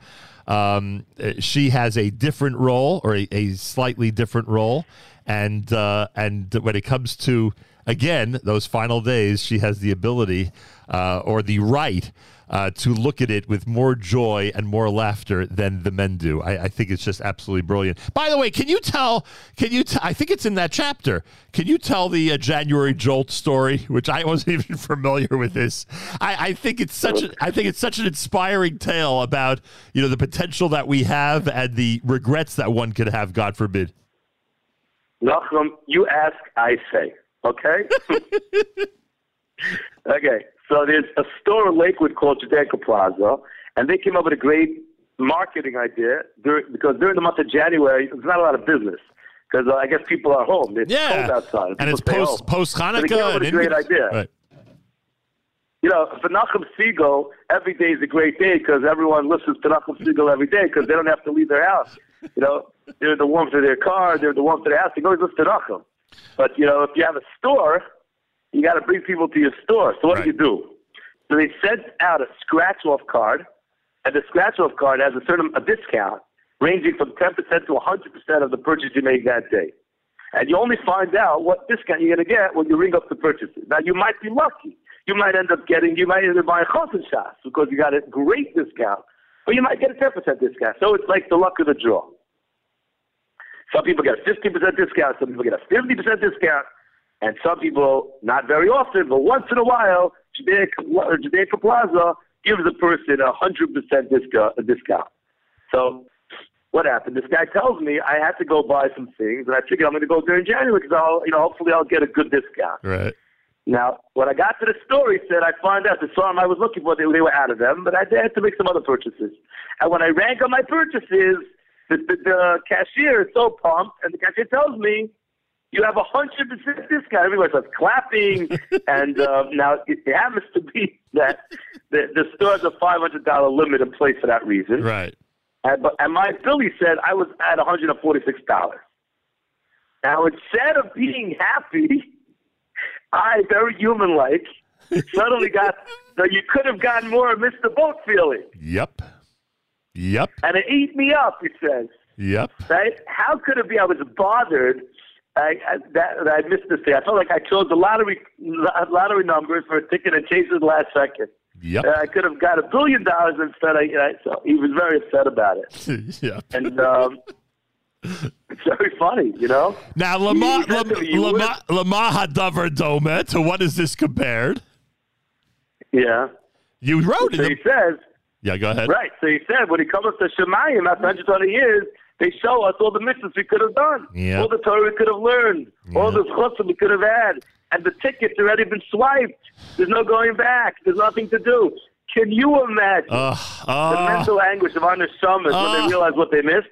Um, she has a different role or a, a slightly different role, and uh, and when it comes to again those final days, she has the ability uh, or the right. Uh, to look at it with more joy and more laughter than the men do, I, I think it's just absolutely brilliant. By the way, can you tell? Can you? T- I think it's in that chapter. Can you tell the uh, January Jolt story, which I wasn't even familiar with this? I, I think it's such. A, I think it's such an inspiring tale about you know the potential that we have and the regrets that one could have. God forbid. Nachum, you ask, I say. Okay? okay. So there's a store in Lakewood called Judaica Plaza, and they came up with a great marketing idea dur because during the month of January, there's not a lot of business because uh, I guess people are home. It's Yeah. cold outside. And it's post home. post So they came up Hanukkah with and a great idea. Right. You know, for Nachum Segal, every day is a great day because everyone listens to Nachum Segal every day because they don't have to leave their house. You know, they're the warmth of their car, they're the warmth of their house. They can always listen to Nachum. But, you know, if you have a store, you got to bring people to your store. So what do you do? So they sent out a scratch-off card, and the scratch-off card has a certain a discount ranging from 10% to 100% of the purchase you make that day. And you only find out what discount you're going to get when you ring up the purchases. Now, you might be lucky. You might end up getting, you might end up buying chosen shots because you got a great discount, or you might get a 10% discount. So it's like the luck of the draw. Some people get a 15% discount, some people get a 50% discount, and some people, not very often, but once in a while, Judaica Plaza gives a person a 100% discount. So what happened? This guy tells me I had to go buy some things, and I figured I'm going to go there in January because I'll, you know, hopefully I'll get a good discount. Right. Now, when I got to the store, he said I found out the farm I was looking for, they, they were out of them, but I had to make some other purchases. And when I rank on my purchases, the, the, the cashier is so pumped, and the cashier tells me, you have a 100% discount. Everybody starts clapping, and um, now it, happens to be that the, the store has a $500 limit in place for that reason. Right. And, but, and my Billy said I was at $146. Now, instead of being happy, I, very human like, suddenly got the you could have gotten more of Mr. Boat feeling. Yep. Yep. And it ate me up, he says. Yep. Right? How could it be I was bothered I, I, that, I missed this thing? I felt like I chose the lottery lottery numbers for a ticket and changed it last second. Yep. Uh, I could have got a billion dollars instead. I, I, so he was very upset about it. yep. And um, it's very funny, you know? Now, Lama, He said to me, you Lama, Lama Hadavar Dome, to what is this compared? Yeah. You wrote So it. he says, Yeah, go ahead. right. So he said, when he comes up to Shemayim after 120 years, they show us all the mitzvahs we could have done, Yeah. all the Torah we could have learned, all the chutzpah we could have had, and the ticket's already been swiped. There's no going back. There's nothing to do. Can you imagine the uh, mental anguish of Summers when uh. they realize what they missed?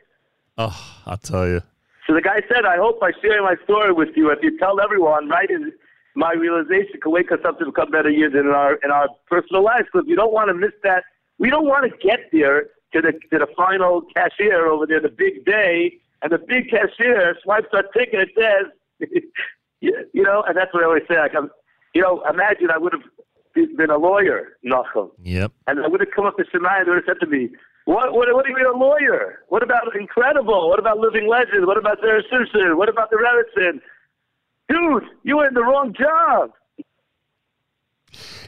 oh, I'll tell you. So the guy said, I hope by sharing my story with you, if you tell everyone, right, my realization can wake us up to become better years in our in our personal lives. Because you don't want to miss that. We don't want to get there to the to the final cashier over there, the big day, and the big cashier swipes our ticket and says, you know, and that's what I always say. Like, I'm, you know, imagine I would have been a lawyer, Nachum. Yep. And I would have come up to Shemai and they would have said to me, what, what, what do you mean a lawyer? What about Incredible? What about Living Legend? What about Zera Shimshon? What about the Revison? dude, you were in the wrong job.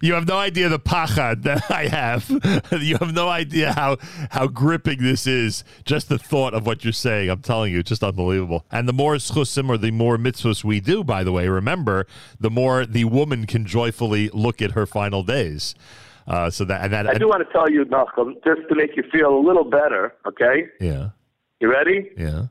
You have no idea the pachad that I have. you have no idea how how gripping this is. Just the thought of what you're saying. I'm telling you, it's just unbelievable. And the more schusim or the more mitzvahs we do, by the way, remember, the more the woman can joyfully look at her final days. Uh, so that and that I do want to tell you, Nachum, just to make you feel a little better, okay? Yeah. You ready? Yeah.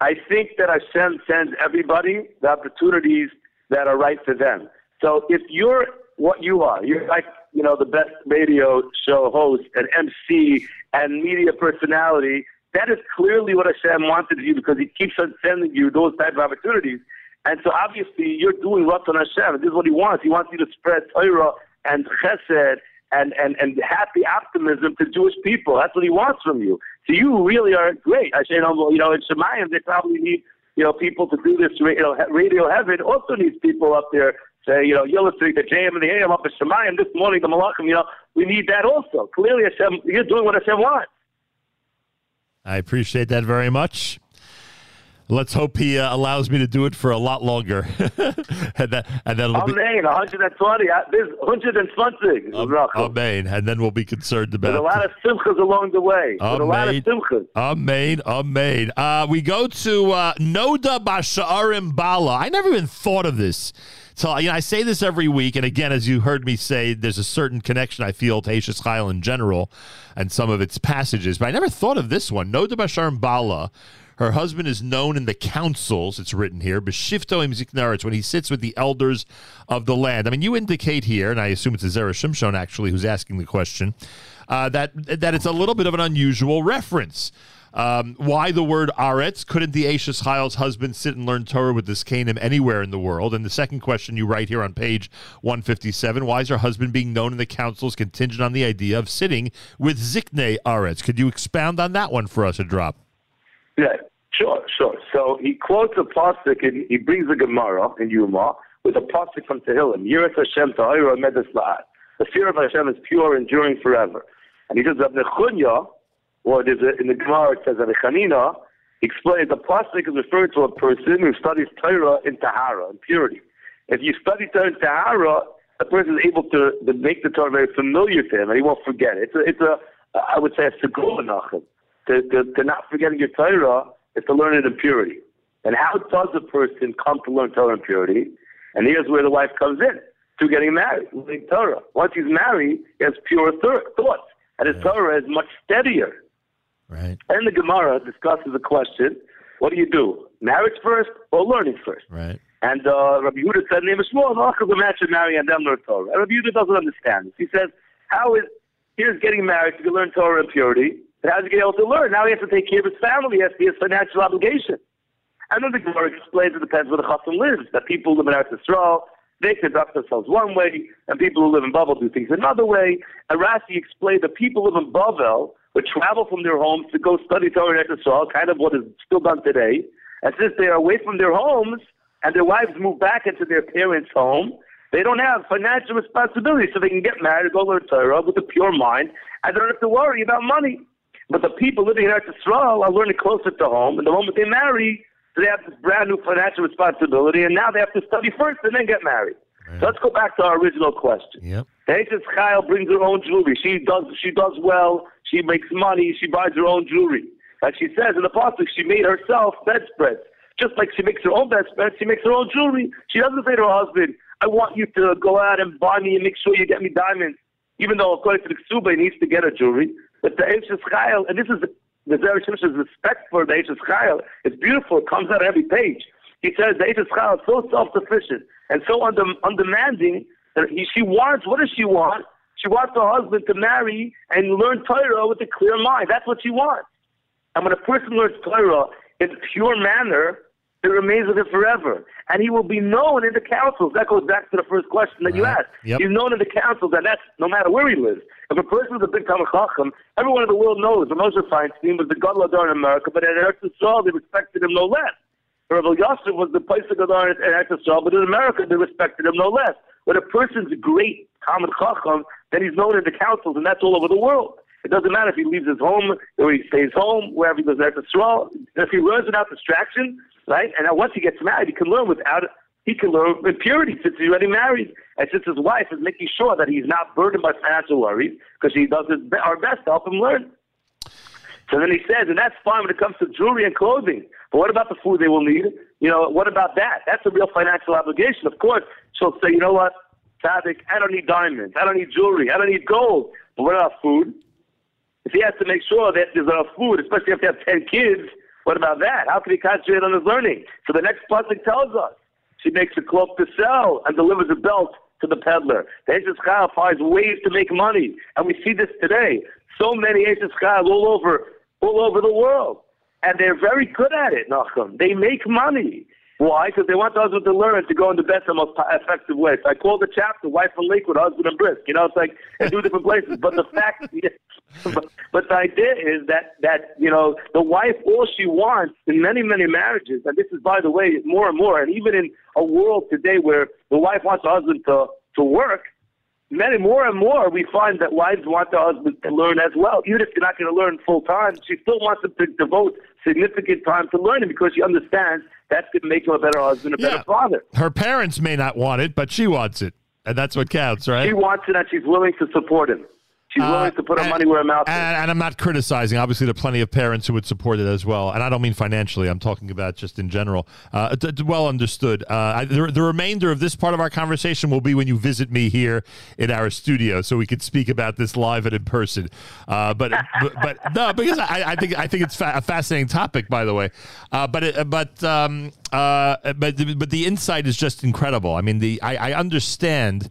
I think that Hashem sends everybody the opportunities that are right for them. So if you're what you are, you're like, you know, the best radio show host and MC and media personality, that is clearly what Hashem wanted you because he keeps on sending you those type of opportunities. And so obviously you're doing Ratzon Hashem. This is what he wants. He wants you to spread Torah and chesed and, and, and happy optimism to Jewish people. That's what he wants from you. So you really are great. I say, you know, you know, in Shemayim, they probably need, you know, people to do this. Radio, radio Heaven also needs people up there say, you know, you're listening to the JM in the AM up in Shemayim this morning, the Malachim, you know, we need that also. Clearly, Hashem, you're doing what Hashem wants. I appreciate that very much. Let's hope he uh, allows me to do it for a lot longer. and that, and that'll be, 120. uh, There's 120. Rachel. Amen. And then we'll be concerned about a lot of simchas along the way. With a lot of Amen. simchas. Amen. Amen. Uh, we go to uh, Noda Basha'arim Bala. I never even thought of this. So you know, I say this every week, and again, as you heard me say, there's a certain connection I feel to Hashis Chayil in general and some of its passages, but I never thought of this one. Noda Basharim Bala. Her husband is known in the councils, it's written here, Beshifto im Ziknaretz, when he sits with the elders of the land. I mean, you indicate here, and I assume it's a Shimshon actually who's asking the question, uh, that that it's a little bit of an unusual reference. Um, why the word Aretz? Couldn't the Eishes Chayil's husband sit and learn Torah with this Canaan anywhere in the world? And the second question you write here on page 157 why is her husband being known in the councils contingent on the idea of sitting with Zikne Aretz? Could you expound on that one for us, a drop? Yeah, sure, sure. So he quotes a pasuk and he brings a Gemara in Yuma with a pasuk from Tehillim. Yiras Hashem ta'ira medes. The fear of Hashem is pure, enduring forever. And he says, Rabbi or there's a, in the Gemara it says Rabbi Chanina, explains the pasuk is referring to a person who studies Torah in Tahara, in purity. If you study Torah in Tahara, a person is able to, to make the Torah very familiar to him, and he won't forget it. It's a, it's a I would say, a segula. To, to, to not forgetting your Torah is to learn it in purity. And how does a person come to learn Torah in purity? And here's where the wife comes in to getting married, learning Torah. Once he's married, he has pure thoughts, and his Torah is much steadier. Right. And the Gemara discusses the question: What do you do, marriage first or learning first? Right. And uh, Rabbi Yehuda said, "Name is small. The match should marry and then learn Torah." And Rabbi Yehuda doesn't understand this. He says, "How is here's getting married to learn Torah and purity? And how's he get able to learn? Now he has to take care of his family. He has to be his financial obligation." And then the Gemara explains it depends where the chassan lives. That people live in Eretz Yisrael, they conduct themselves one way, and people who live in Babel do things another way. And Rashi explained that people who live in Babel would travel from their homes to go study Torah in Eretz Yisrael, kind of what is still done today. And since they are away from their homes, and their wives move back into their parents' home, they don't have financial responsibility, so they can get married, go learn Torah with a pure mind, and they don't have to worry about money. But the people living in Eretz Yisrael are learning closer to home, and the moment they marry, they have this brand new financial responsibility, and now they have to study first and then get married. So let's go back to our original question. Yep. Hashis Chayil brings her own jewelry. She does she does well. She makes money. She buys her own jewelry. Like she says in the pasuk, she made herself bedspreads. Just like she makes her own bedspreads, she makes her own jewelry. She doesn't say to her husband, "I want you to go out and buy me and make sure you get me diamonds." Even though according to the Ksuba, he needs to get her jewelry. But the Hashis Chayil, and this is the Shimshon's respect for the Hashis Chayil. It's beautiful. It comes out every page. He says the Hashis Chayil is so self-sufficient and so undem- undemanding that he, she wants, what does she want? She wants her husband to marry and learn Torah with a clear mind. That's what she wants. And when a person learns Torah in a pure manner, it remains with him forever. And he will be known in the councils. That goes back to the first question that you asked. Yep. He's known in the councils, and that's no matter where he lives. If a person is a big Talmud Chacham, everyone in the world knows that Moshe Feinstein was the Gadol Hador in America, but in Eretz Yisrael, they respected him no less. Rabbi Yosef was the place of Gadol in Eretz Yisrael, but in America, they respected him no less. When a person's a great Talmud Chacham, then he's known in the councils, and that's all over the world. It doesn't matter if he leaves his home or he stays home, wherever he goes to Israel. If he learns without distraction, right? And once he gets married, he can learn without he can learn with purity since he's already married. And since his wife is making sure that he's not burdened by financial worries because she does his, our best to help him learn. So then he says, and that's fine when it comes to jewelry and clothing. But what about the food they will need? You know, what about that? That's a real financial obligation. Of course, she'll say, you know what, I don't need diamonds. I don't need jewelry. I don't need gold. But what about food? If he has to make sure that there's enough food, especially if they have 10 kids, what about that? How can he concentrate on his learning? So the next pasuk tells us, she makes a cloak to sell and delivers a belt to the peddler. The Eishes Chayil finds ways to make money, and we see this today. So many Eishes Chayil all over, all over the world, and they're very good at it. Nachum, they make money. Why? Because they want the husband to learn to go in the best and most effective way. So I call the chapter "Wife and Lakewood, Husband and Brisk." You know, it's like in two different places. But the fact, but, but the idea is that that you know the wife all she wants in many many marriages, and this is by the way more and more, and even in a world today where the wife wants the husband to to work, many more and more we find that wives want the husband to learn as well. Even if you're not going to learn full time, she still wants him to devote significant time to learning because she understands that's going to make him a better husband, a better father. Her parents may not want it, but she wants it, and that's what counts, right? She wants it and she's willing to support him. She's willing to put her money where her mouth is. Uh, And, and I'm not criticizing. Obviously, there are plenty of parents who would support it as well. And I don't mean financially. I'm talking about just in general. Uh, d- d- well understood. Uh, I, the, the remainder of this part of our conversation will be when you visit me here in our studio, so we could speak about this live and in person. Uh, but, but but no, because I, I think I think it's fa- a fascinating topic, by the way. Uh, but it, but um, uh, but the- but the insight is just incredible. I mean, the I, I understand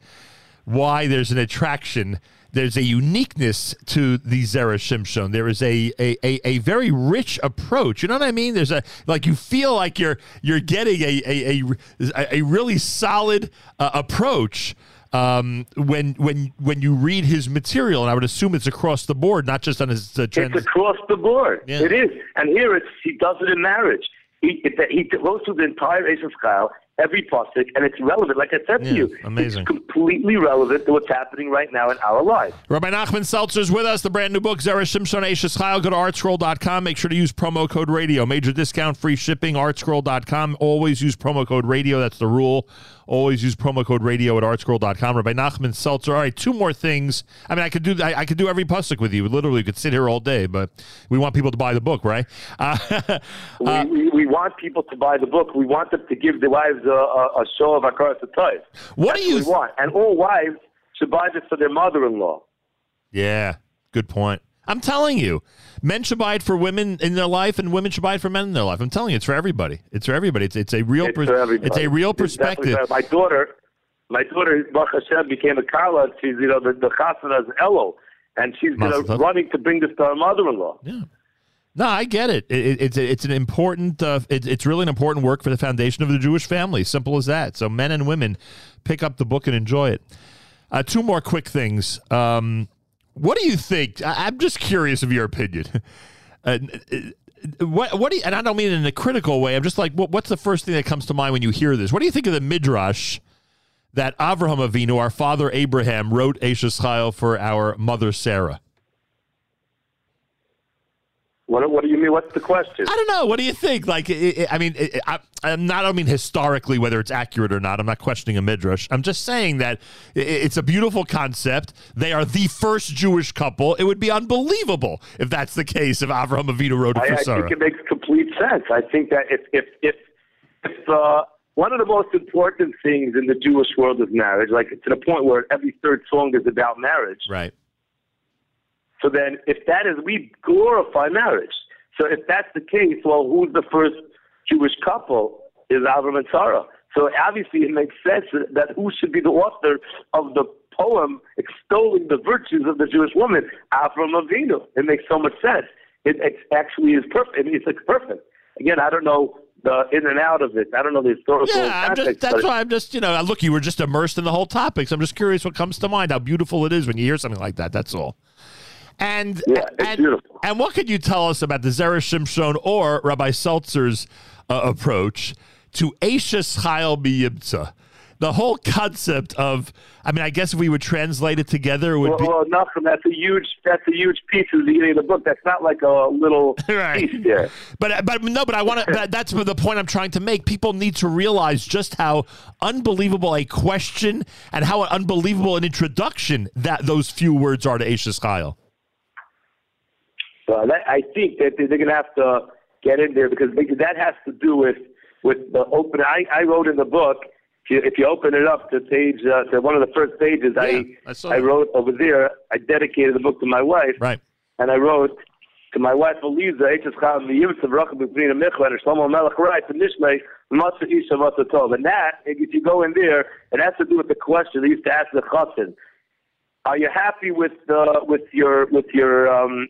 why there's an attraction. There's a uniqueness to the Zera Shimshon. There is a, a, a, a very rich approach. You know what I mean? There's a like you feel like you're you're getting a a, a, a really solid uh, approach um, when when when you read his material, and I would assume it's across the board, not just on his uh, trans- It's across the board. It is. And here it's he does it in marriage. He it, he goes through the entire Eishes Chayil, every pasuk, and it's relevant. Like I said to you, amazing. it's completely relevant to what's happening right now in our lives. Rabbi Nachman Seltzer is with us. The brand new book, Zera Shimshon Eishes Chayil. Go to artscroll.com. Make sure to use promo code radio. Major discount, free shipping, artscroll.com. Always use promo code radio. That's the rule. Always use promo code radio at artscroll.com. Rabbi Nachman Seltzer. All right, two more things. I mean, I could do I, I could do every pasuk with you. Literally, we could sit here all day, but we want people to buy the book, right? Uh, we, we, we want people to buy the book. We want them to give their wives a, a, a show of Akaras Toys. What do you we want? And all wives should buy this for their mother-in-law. yeah, good point. I'm telling you, men should buy it for women in their life, and women should buy it for men in their life. I'm telling you, it's for everybody. It's for everybody. It's, it's a real. It's it's a real perspective. My daughter, my daughter, Baruch Hashem, became a Kala. She's, you know, the, the Chasana's Elo. And she's you know, running to bring this to her mother-in-law. Yeah. No, I get it. it, it it's it's an important. Uh, it, it's really an important work for the foundation of the Jewish family. Simple as that. So men and women pick up the book and enjoy it. Uh, two more quick things. Um, what do you think? I, I'm just curious of your opinion. Uh, what what do you, and I don't mean it in a critical way. I'm just like, what, what's the first thing that comes to mind when you hear this? What do you think of the midrash that Avraham Avinu, our father Abraham, wrote Eishes Chayil for our mother Sarah? What, what do you mean? What's the question? I don't know. What do you think? Like, i I I mean, i I, I'm not. I mean historically whether it's accurate or not. I'm not questioning a midrash. I'm just saying that i- it's a beautiful concept. They are the first Jewish couple. It would be unbelievable if that's the case. If Avraham Avinu wrote it I, for I Sarah. think it makes complete sense. I think that if if if, if uh, one of the most important things in the Jewish world is marriage, like to the point where every third song is about marriage. Right. So then, if that is, we glorify marriage. So if that's the case, well, who's the first Jewish couple? Is Avram and Sarah. So obviously, it makes sense that who should be the author of the poem extolling the virtues of the Jewish woman, Avram Avinu. It makes so much sense. It, it actually is perfect. I mean, it's like perfect. Again, I don't know the in and out of it. I don't know the historical Yeah, I'm context. just, that's why I'm just, you know, look, you were just immersed in the whole topic. So I'm just curious what comes to mind, how beautiful it is when you hear something like that. That's all. And and, and what could you tell us about the Zera Shimshon or Rabbi Seltzer's uh, approach to Eishes Chayil B'Yibtza? the whole concept of, I mean, I guess if we would translate it together, it would Well, be. well, Nachum, that's a huge that's a huge piece of the beginning of the book. That's not like a little piece there. But but no, but I want to. That's the point I'm trying to make. People need to realize just how unbelievable a question and how unbelievable an introduction that those few words are to Eishes Chayil. So that, I think that they're going to have to get in there because that has to do with with the open. I, I wrote in the book. If you, if you open it up to page uh, to one of the first pages, I I I wrote over there. I dedicated the book to my wife. Right. And I wrote to my wife Eliza, Eitz Chal Miyivtz Bracha B'Pnina Michla, and Shlomo Melech writes in Mishlei, Matzah Isha Matzah Tov. And that, if you go in there, it has to do with the question they used to ask the chassan. Are you happy with uh, with your with your um,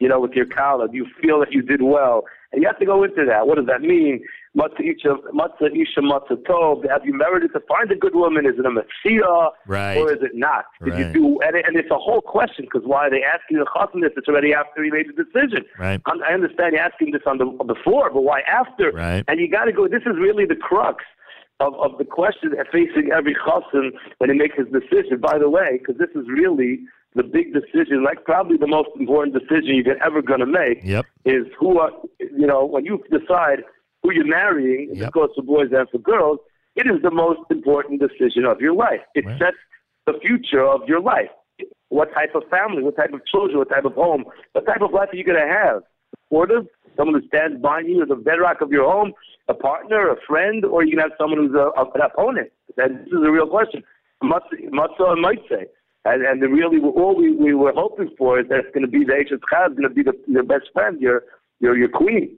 you know with your kala? Do you feel that you did well? And you have to go into that. What does that mean? Matzah Isha Matzah Tov. Have you merited to find a good woman? Is it a Messiah Right. or is it not? Did you do and, it, and it's a whole question because why are they asking the chassan this? It's already after he made the decision. Right. I'm, I understand you're asking this on the before, but why after? Right. And you got to go. This is really the crux of, of the question facing every chassan when he makes his decision. By the way, because this is really the big decision, like probably the most important decision you're ever going to make. Yep. Is who are you know when you decide who you're marrying, and this goes for boys and for girls. It is the most important decision of your life. It sets the future of your life. What type of family, what type of children, what type of home, what type of life are you going to have? Supportive, someone who stands by you as a bedrock of your home, a partner, a friend, or you can have someone who's a, a, an opponent. And this is a real question. Matzah might say. And, and the really, all we, we were hoping for is that it's going to be the Ashes Chaz, going to be the, your best friend, your, your, your queen.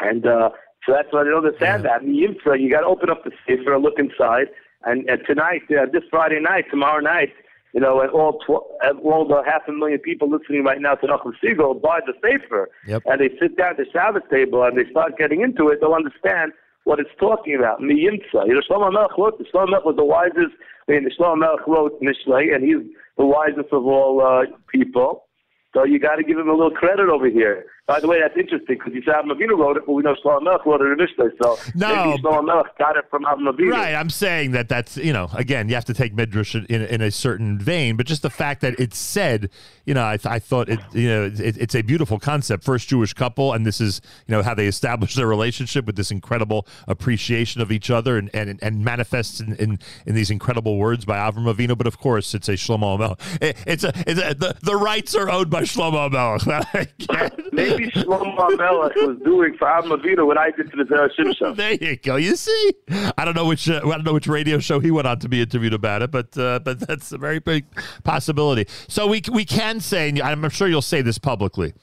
And uh, so that's what I don't understand that. In Yimtra, you got to open up the sefer, look inside. And, and tonight, uh, this Friday night, tomorrow night, you know, and all tw- all the half a million people listening right now to Nachum Segal buy the sefer, Yep. and they sit down at the Shabbos table and they start getting into it. They'll understand what it's talking about. Miyimtza. You know, Shlomo Melech wrote. this. Shlomo Melech was the wisest. I mean, Shlomo Melech wrote Mishlei, and he's the wisest of all uh, people. So you got to give him a little credit over here. By the way, that's interesting because you said Avram Avinu wrote it, but we know Shlomo Melech wrote it in Mishlei. So No, maybe Shlomo Melech got it from Avram Avinu. Right, I'm saying that that's you know again you have to take midrash in, in a certain vein, but just the fact that it's said, you know, I, th- I thought it you know it, it's a beautiful concept. First Jewish couple, and this is you know how they establish their relationship with this incredible appreciation of each other and and, and manifests in, in, in these incredible words by Avram Avinu. But of course, it's a Shlomo Melech. It, it's a, it's a the, the rights are owned by Shlomo Melech. Maybe Shlomo Melech was doing for Avinu what I did to the Zera Shimshon. There you go. You see, I don't know which uh, I don't know which radio show he went on to be interviewed about it, but uh, but that's a very big possibility. So we we can say, and I'm sure you'll say this publicly,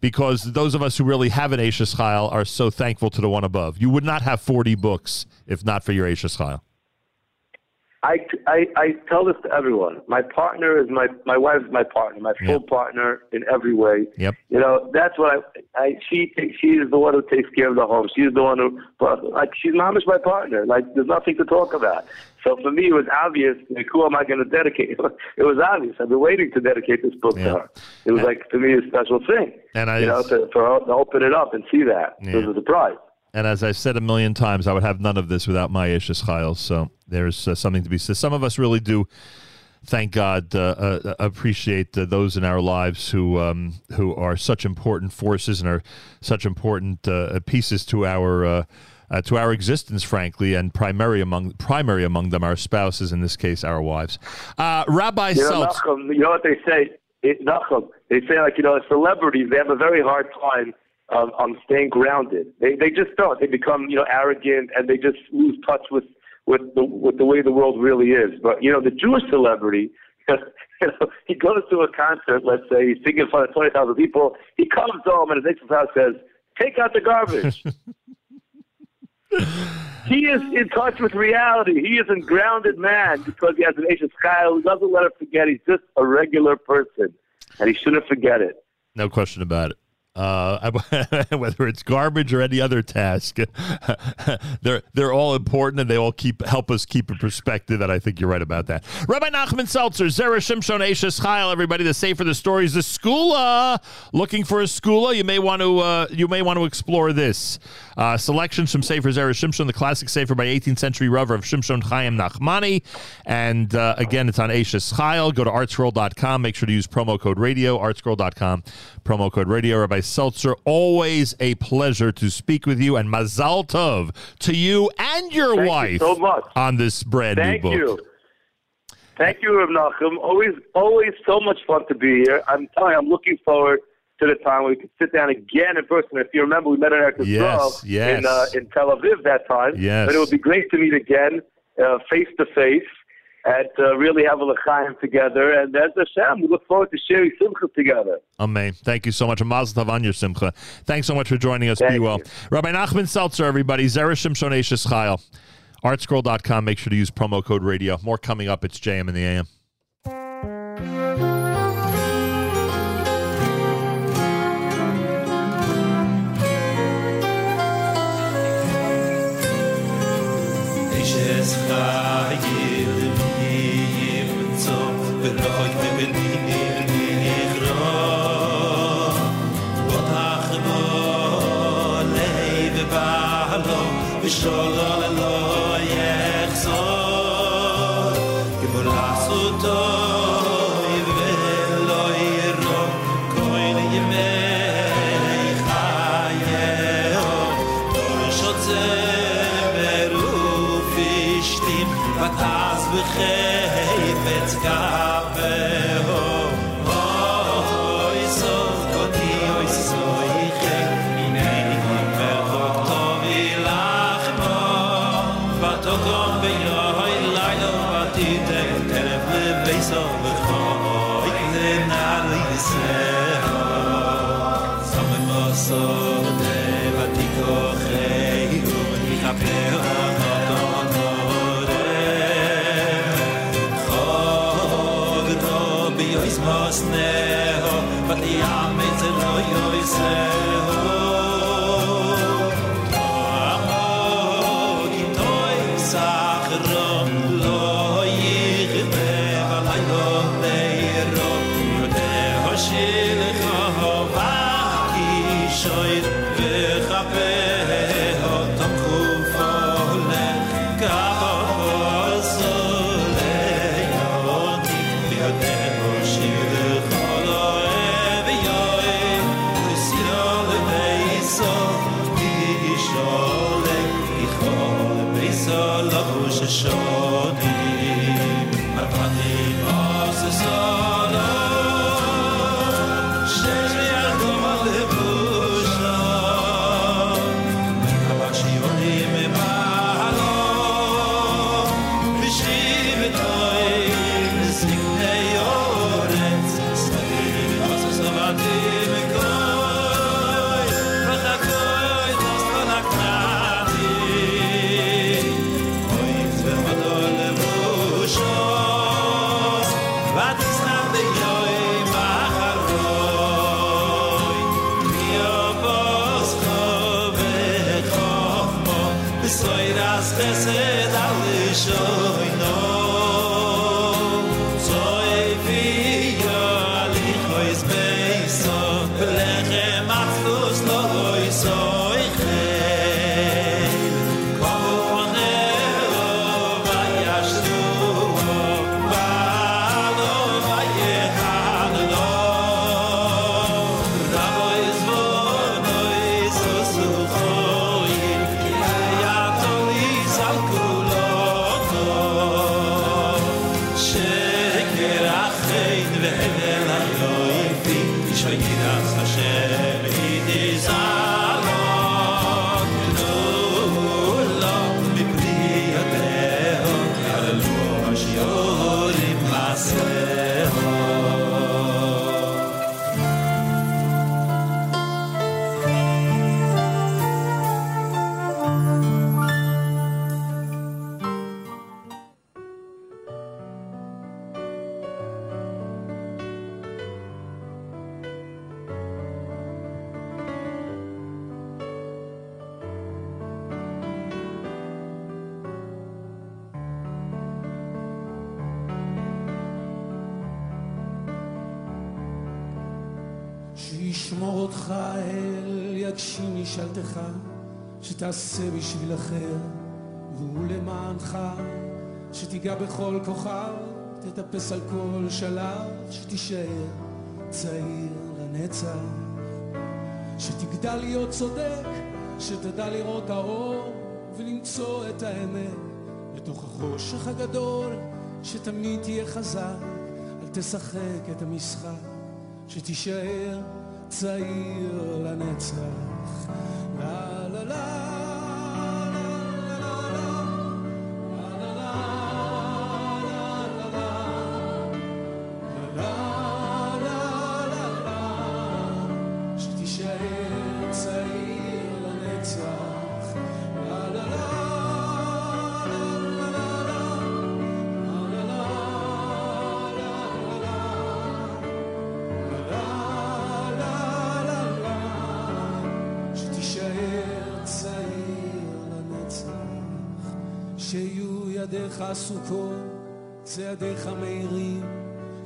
because those of us who really have an Eishes Chayil are so thankful to the one above. You would not have 40 books if not for your Eishes Chayil. I, I, I tell this to everyone. My partner is my my wife is my partner, my full partner in every way. Yep. You know, that's what I. I she she is the one who takes care of the home. She's the one who, like she's mamish my partner. Like there's nothing to talk about. So for me, it was obvious. Like, who am I going to dedicate? It was obvious. I've been waiting to dedicate this book to her. It was like to me a special thing. And I- you know, to, for her to open it up and see that it was a surprise. And as I said a million times, I would have none of this without my Eishes Chayil. So there's uh, something to be said. Some of us really do, thank God, uh, uh, appreciate uh, those in our lives who um, who are such important forces and are such important uh, pieces to our. Uh, uh, to our existence, frankly, and primary among primary among them, our spouses. In this case, our wives. Uh, Rabbi You know, Seltz. Nachum, you know what they say? It, Nachum, they say like you know, celebrities they have a very hard time um, um, staying grounded. They they just don't. They become you know arrogant and they just lose touch with with the with the way the world really is. But you know, the Jewish celebrity. You know, he goes to a concert, let's say, he's singing in front of 20,000 people. He comes home and his next house says, Take out the garbage. he is in touch with reality. He is a grounded man because he has an Eishes Chayil He doesn't let him forget he's just a regular person. And he shouldn't forget it. No question about it. Uh, whether it's garbage or any other task, they're they're all important and they all keep help us keep a perspective. And I think you're right about that. Rabbi Nachman Seltzer, Zera Shimshon Eishes Chayil, everybody. The Sefer the Stories, the Segulah. Looking for a Segulah? You may want to uh, you may want to explore this. Uh, selections from Sefer Zera Shimshon, the classic Sefer by 18th century Rav of Shimshon Chaim Nachmani. And uh, again, it's on Eishes Chayil. Go to artscroll.com. Make sure to use promo code radio, artscroll.com, promo code radio. Rabbi Seltzer, always a pleasure to speak with you. And Mazal Tov to you and your Thank you wife so much. on this brand Thank new book. you. Thank you, Rav Nachum. Always, always so much fun to be here. I'm telling you, I'm looking forward to the time where we could sit down again in person. If you remember, we met at Eretz Yes, yes. in uh, in Tel Aviv that time. Yes. But it would be great to meet again, uh, face to face, and uh, really have a l'chaim together. And as Hashem, we look forward to sharing simcha together. Amen. Thank you so much. And Mazel Tov on your simcha. Thanks so much for joining us. Be well. Rabbi Nachman Seltzer, everybody. Zera Shimshon Eishes Chayil. Artscroll.com. Make sure to use promo code radio. More coming up. It's JM in the AM. Shalom, גיבייפ צו, דאָך ווי מיר תטפס על כל שלב, שתישאר צעיר לנצח, שתגדל להיות צודק, שתדע לראות האור ולמצוא את האמת. בתוך החושך הגדול, שתמיד תהיה חזק, אל תשחק את המשחק, שתישאר צעיר לנצח. לה לה לה ידיך עסוקות, צעדיך מהירים,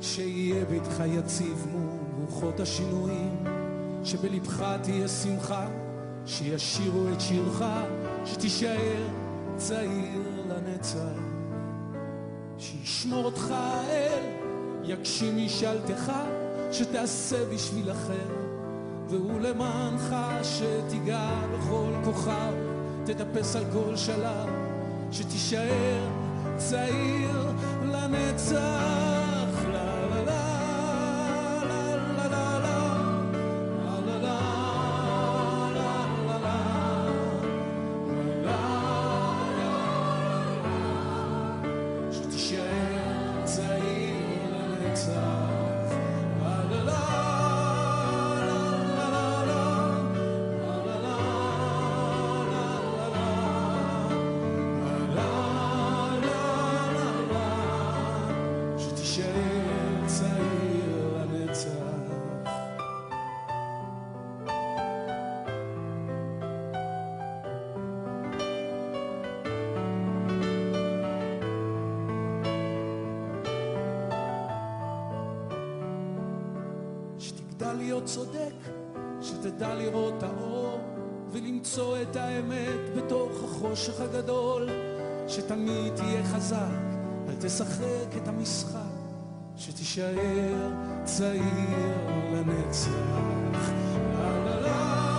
שיהיה ביתך יציב מול רוחות השינויים, שבלבך תהיה שמחה, שישירו את שירך, שתישאר צעיר לנצח, שישמור אותך האל, יגשים משאלתך, שתעשה בשביל אחר. והוא למענך שתיגע בכל כוכב, תטפס על כל שלב, שתישאר צעיר לנצח. החושך הגדול, שתמיד תהיה חזק, אל תשחק את המשחק, שתישאר צעיר לנצח. לה לה לה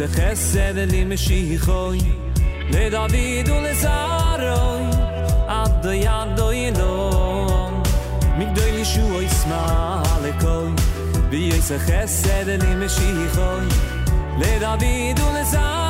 se chesed li mishichoy le david u le zaroy ad do yad do yno mig li shu oy smal ekoy bi ye se chesed li mishichoy le david u le zaroy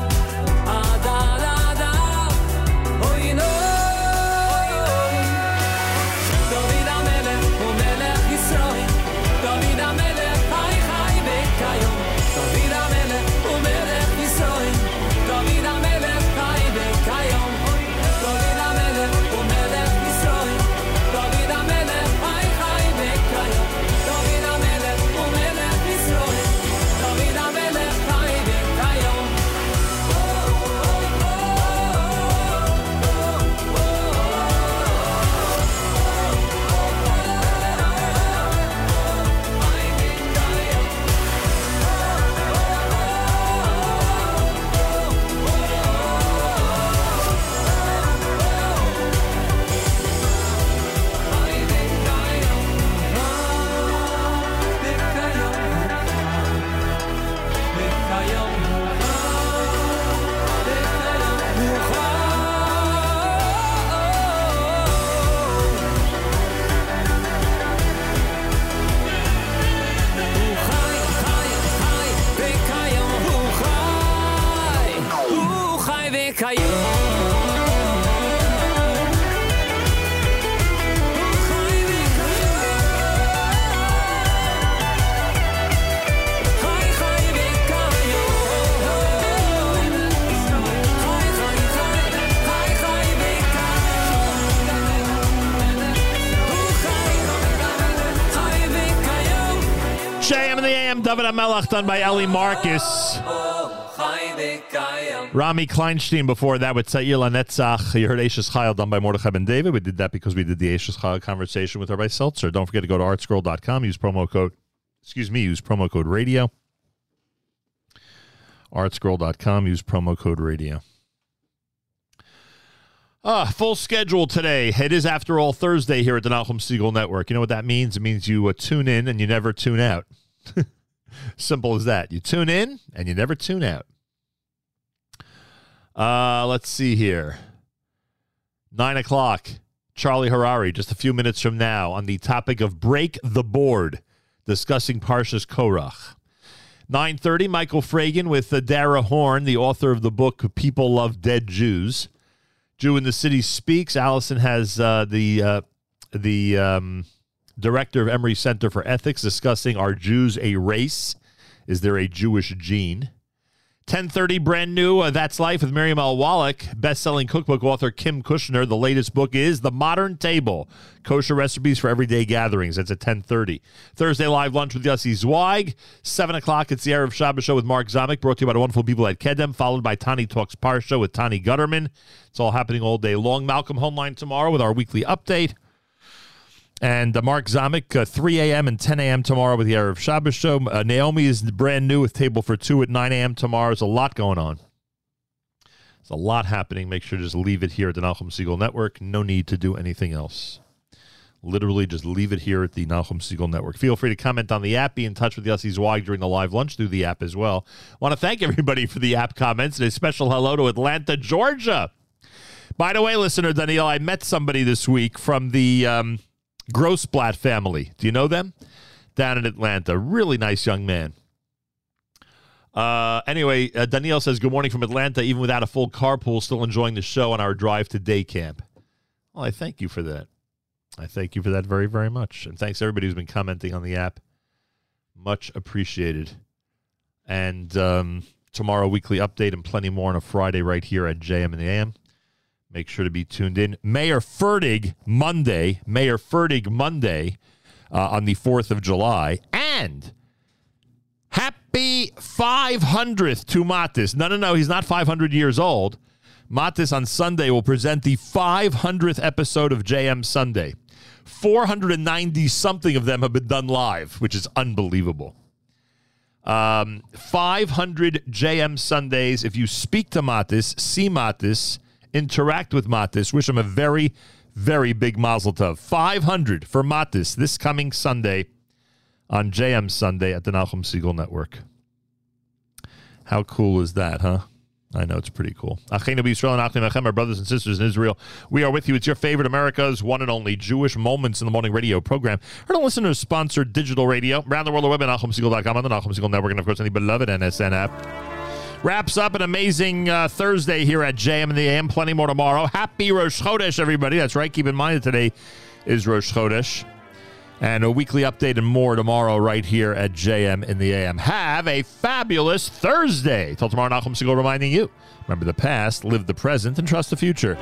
David Amelach, done by Ellie Marcus. Rami Kleinstein before that with Tza'ir Lanetzach. You heard Eishes Chayil done by Mordechai Ben David. We did that because we did the Eishes Chayil conversation with Rabbi Seltzer. Don't forget to go to artscroll.com. Use promo code, excuse me, use promo code radio. Artscroll.com. Use promo code radio. Ah, full schedule today. It is, after all, Thursday here at the Nachum Segal Network. You know what that means? It means you uh, tune in and you never tune out. Simple as that. You tune in and you never tune out. Uh, let's see here. Nine o'clock. Charlie Harary, just a few minutes from now, on the topic of break the board, discussing Parshas Korach. 9.30, Michael Fragin with uh, Dara Horn, the author of the book People Love Dead Jews. Jew in the City Speaks. Allison has uh, the uh, the um, director of Emory Center for Ethics discussing Are Jews a race? Is there a Jewish gene? 1030 brand new uh, That's Life with Miriam L. Wallach, best-selling cookbook author Kim Kushner. The latest book is The Modern Table, Kosher Recipes for Everyday Gatherings. That's at 1030. Thursday live lunch with Yossi Zweig. 7 o'clock, it's the Erev Shabbos show with Mark Zamek, brought to you by the wonderful people at Kedem, followed by Tani Talks Parsha with Tani Gutterman. It's all happening all day long. Malcolm Hoenlein tomorrow with our weekly update. And uh, Mark Zamek, uh, 3 a.m. and 10 a.m. tomorrow with the Erev Shabbos show. Uh, Naomi is brand new with Table for Two at 9 a.m. tomorrow. There's a lot going on. There's a lot happening. Make sure to just leave it here at the Nachum Segal Network. No need to do anything else. Literally, just leave it here at the Nachum Segal Network. Feel free to comment on the app. Be in touch with Yossi Zweig during the live lunch through the app as well. want to thank everybody for the app comments and a special hello to Atlanta, Georgia. By the way, listener Daniel, I met somebody this week from the um, Grossblatt family. Do you know them? Down in Atlanta. Really nice young man. Uh, anyway, uh, Danielle says, Good morning from Atlanta. Even without a full carpool, still enjoying the show on our drive to day camp. Well, I thank you for that. I thank you for that very, very much. And thanks everybody who's been commenting on the app. Much appreciated. And um, tomorrow, weekly update and plenty more on a Friday right here at JM in the AM. Make sure to be tuned in. Mayor Fertig Monday, Mayor Fertig Monday uh, on the 4th of July. And happy 500th to Matis. No, no, no, he's not 500 years old. Matis on Sunday will present the 500th episode of JM Sunday. 490 something of them have been done live, which is unbelievable. Um, 500 JM Sundays. If you speak to Matis, see Matis, interact with Matis, wish him a very, very big mazel tov. 500 for Matis this coming Sunday on JM Sunday at the Nachum Segal Network. How cool is that, huh? I know it's pretty cool. Achenu B'Yisrael and Achim our brothers and sisters in Israel. We are with you. It's your favorite America's one and only Jewish Moments in the Morning radio program. Heard a listener sponsored digital radio around the world, the web at NachumSegal.com on the Nachum Segal Network, and of course, on the beloved NSN app. Wraps up an amazing uh, Thursday here at JM in the AM. Plenty more tomorrow. Happy Rosh Chodesh, everybody. That's right. Keep in mind that today is Rosh Chodesh. And a weekly update and more tomorrow right here at JM in the AM. Have a fabulous Thursday. Till tomorrow, Nachum Segal reminding you, remember the past, live the present, and trust the future.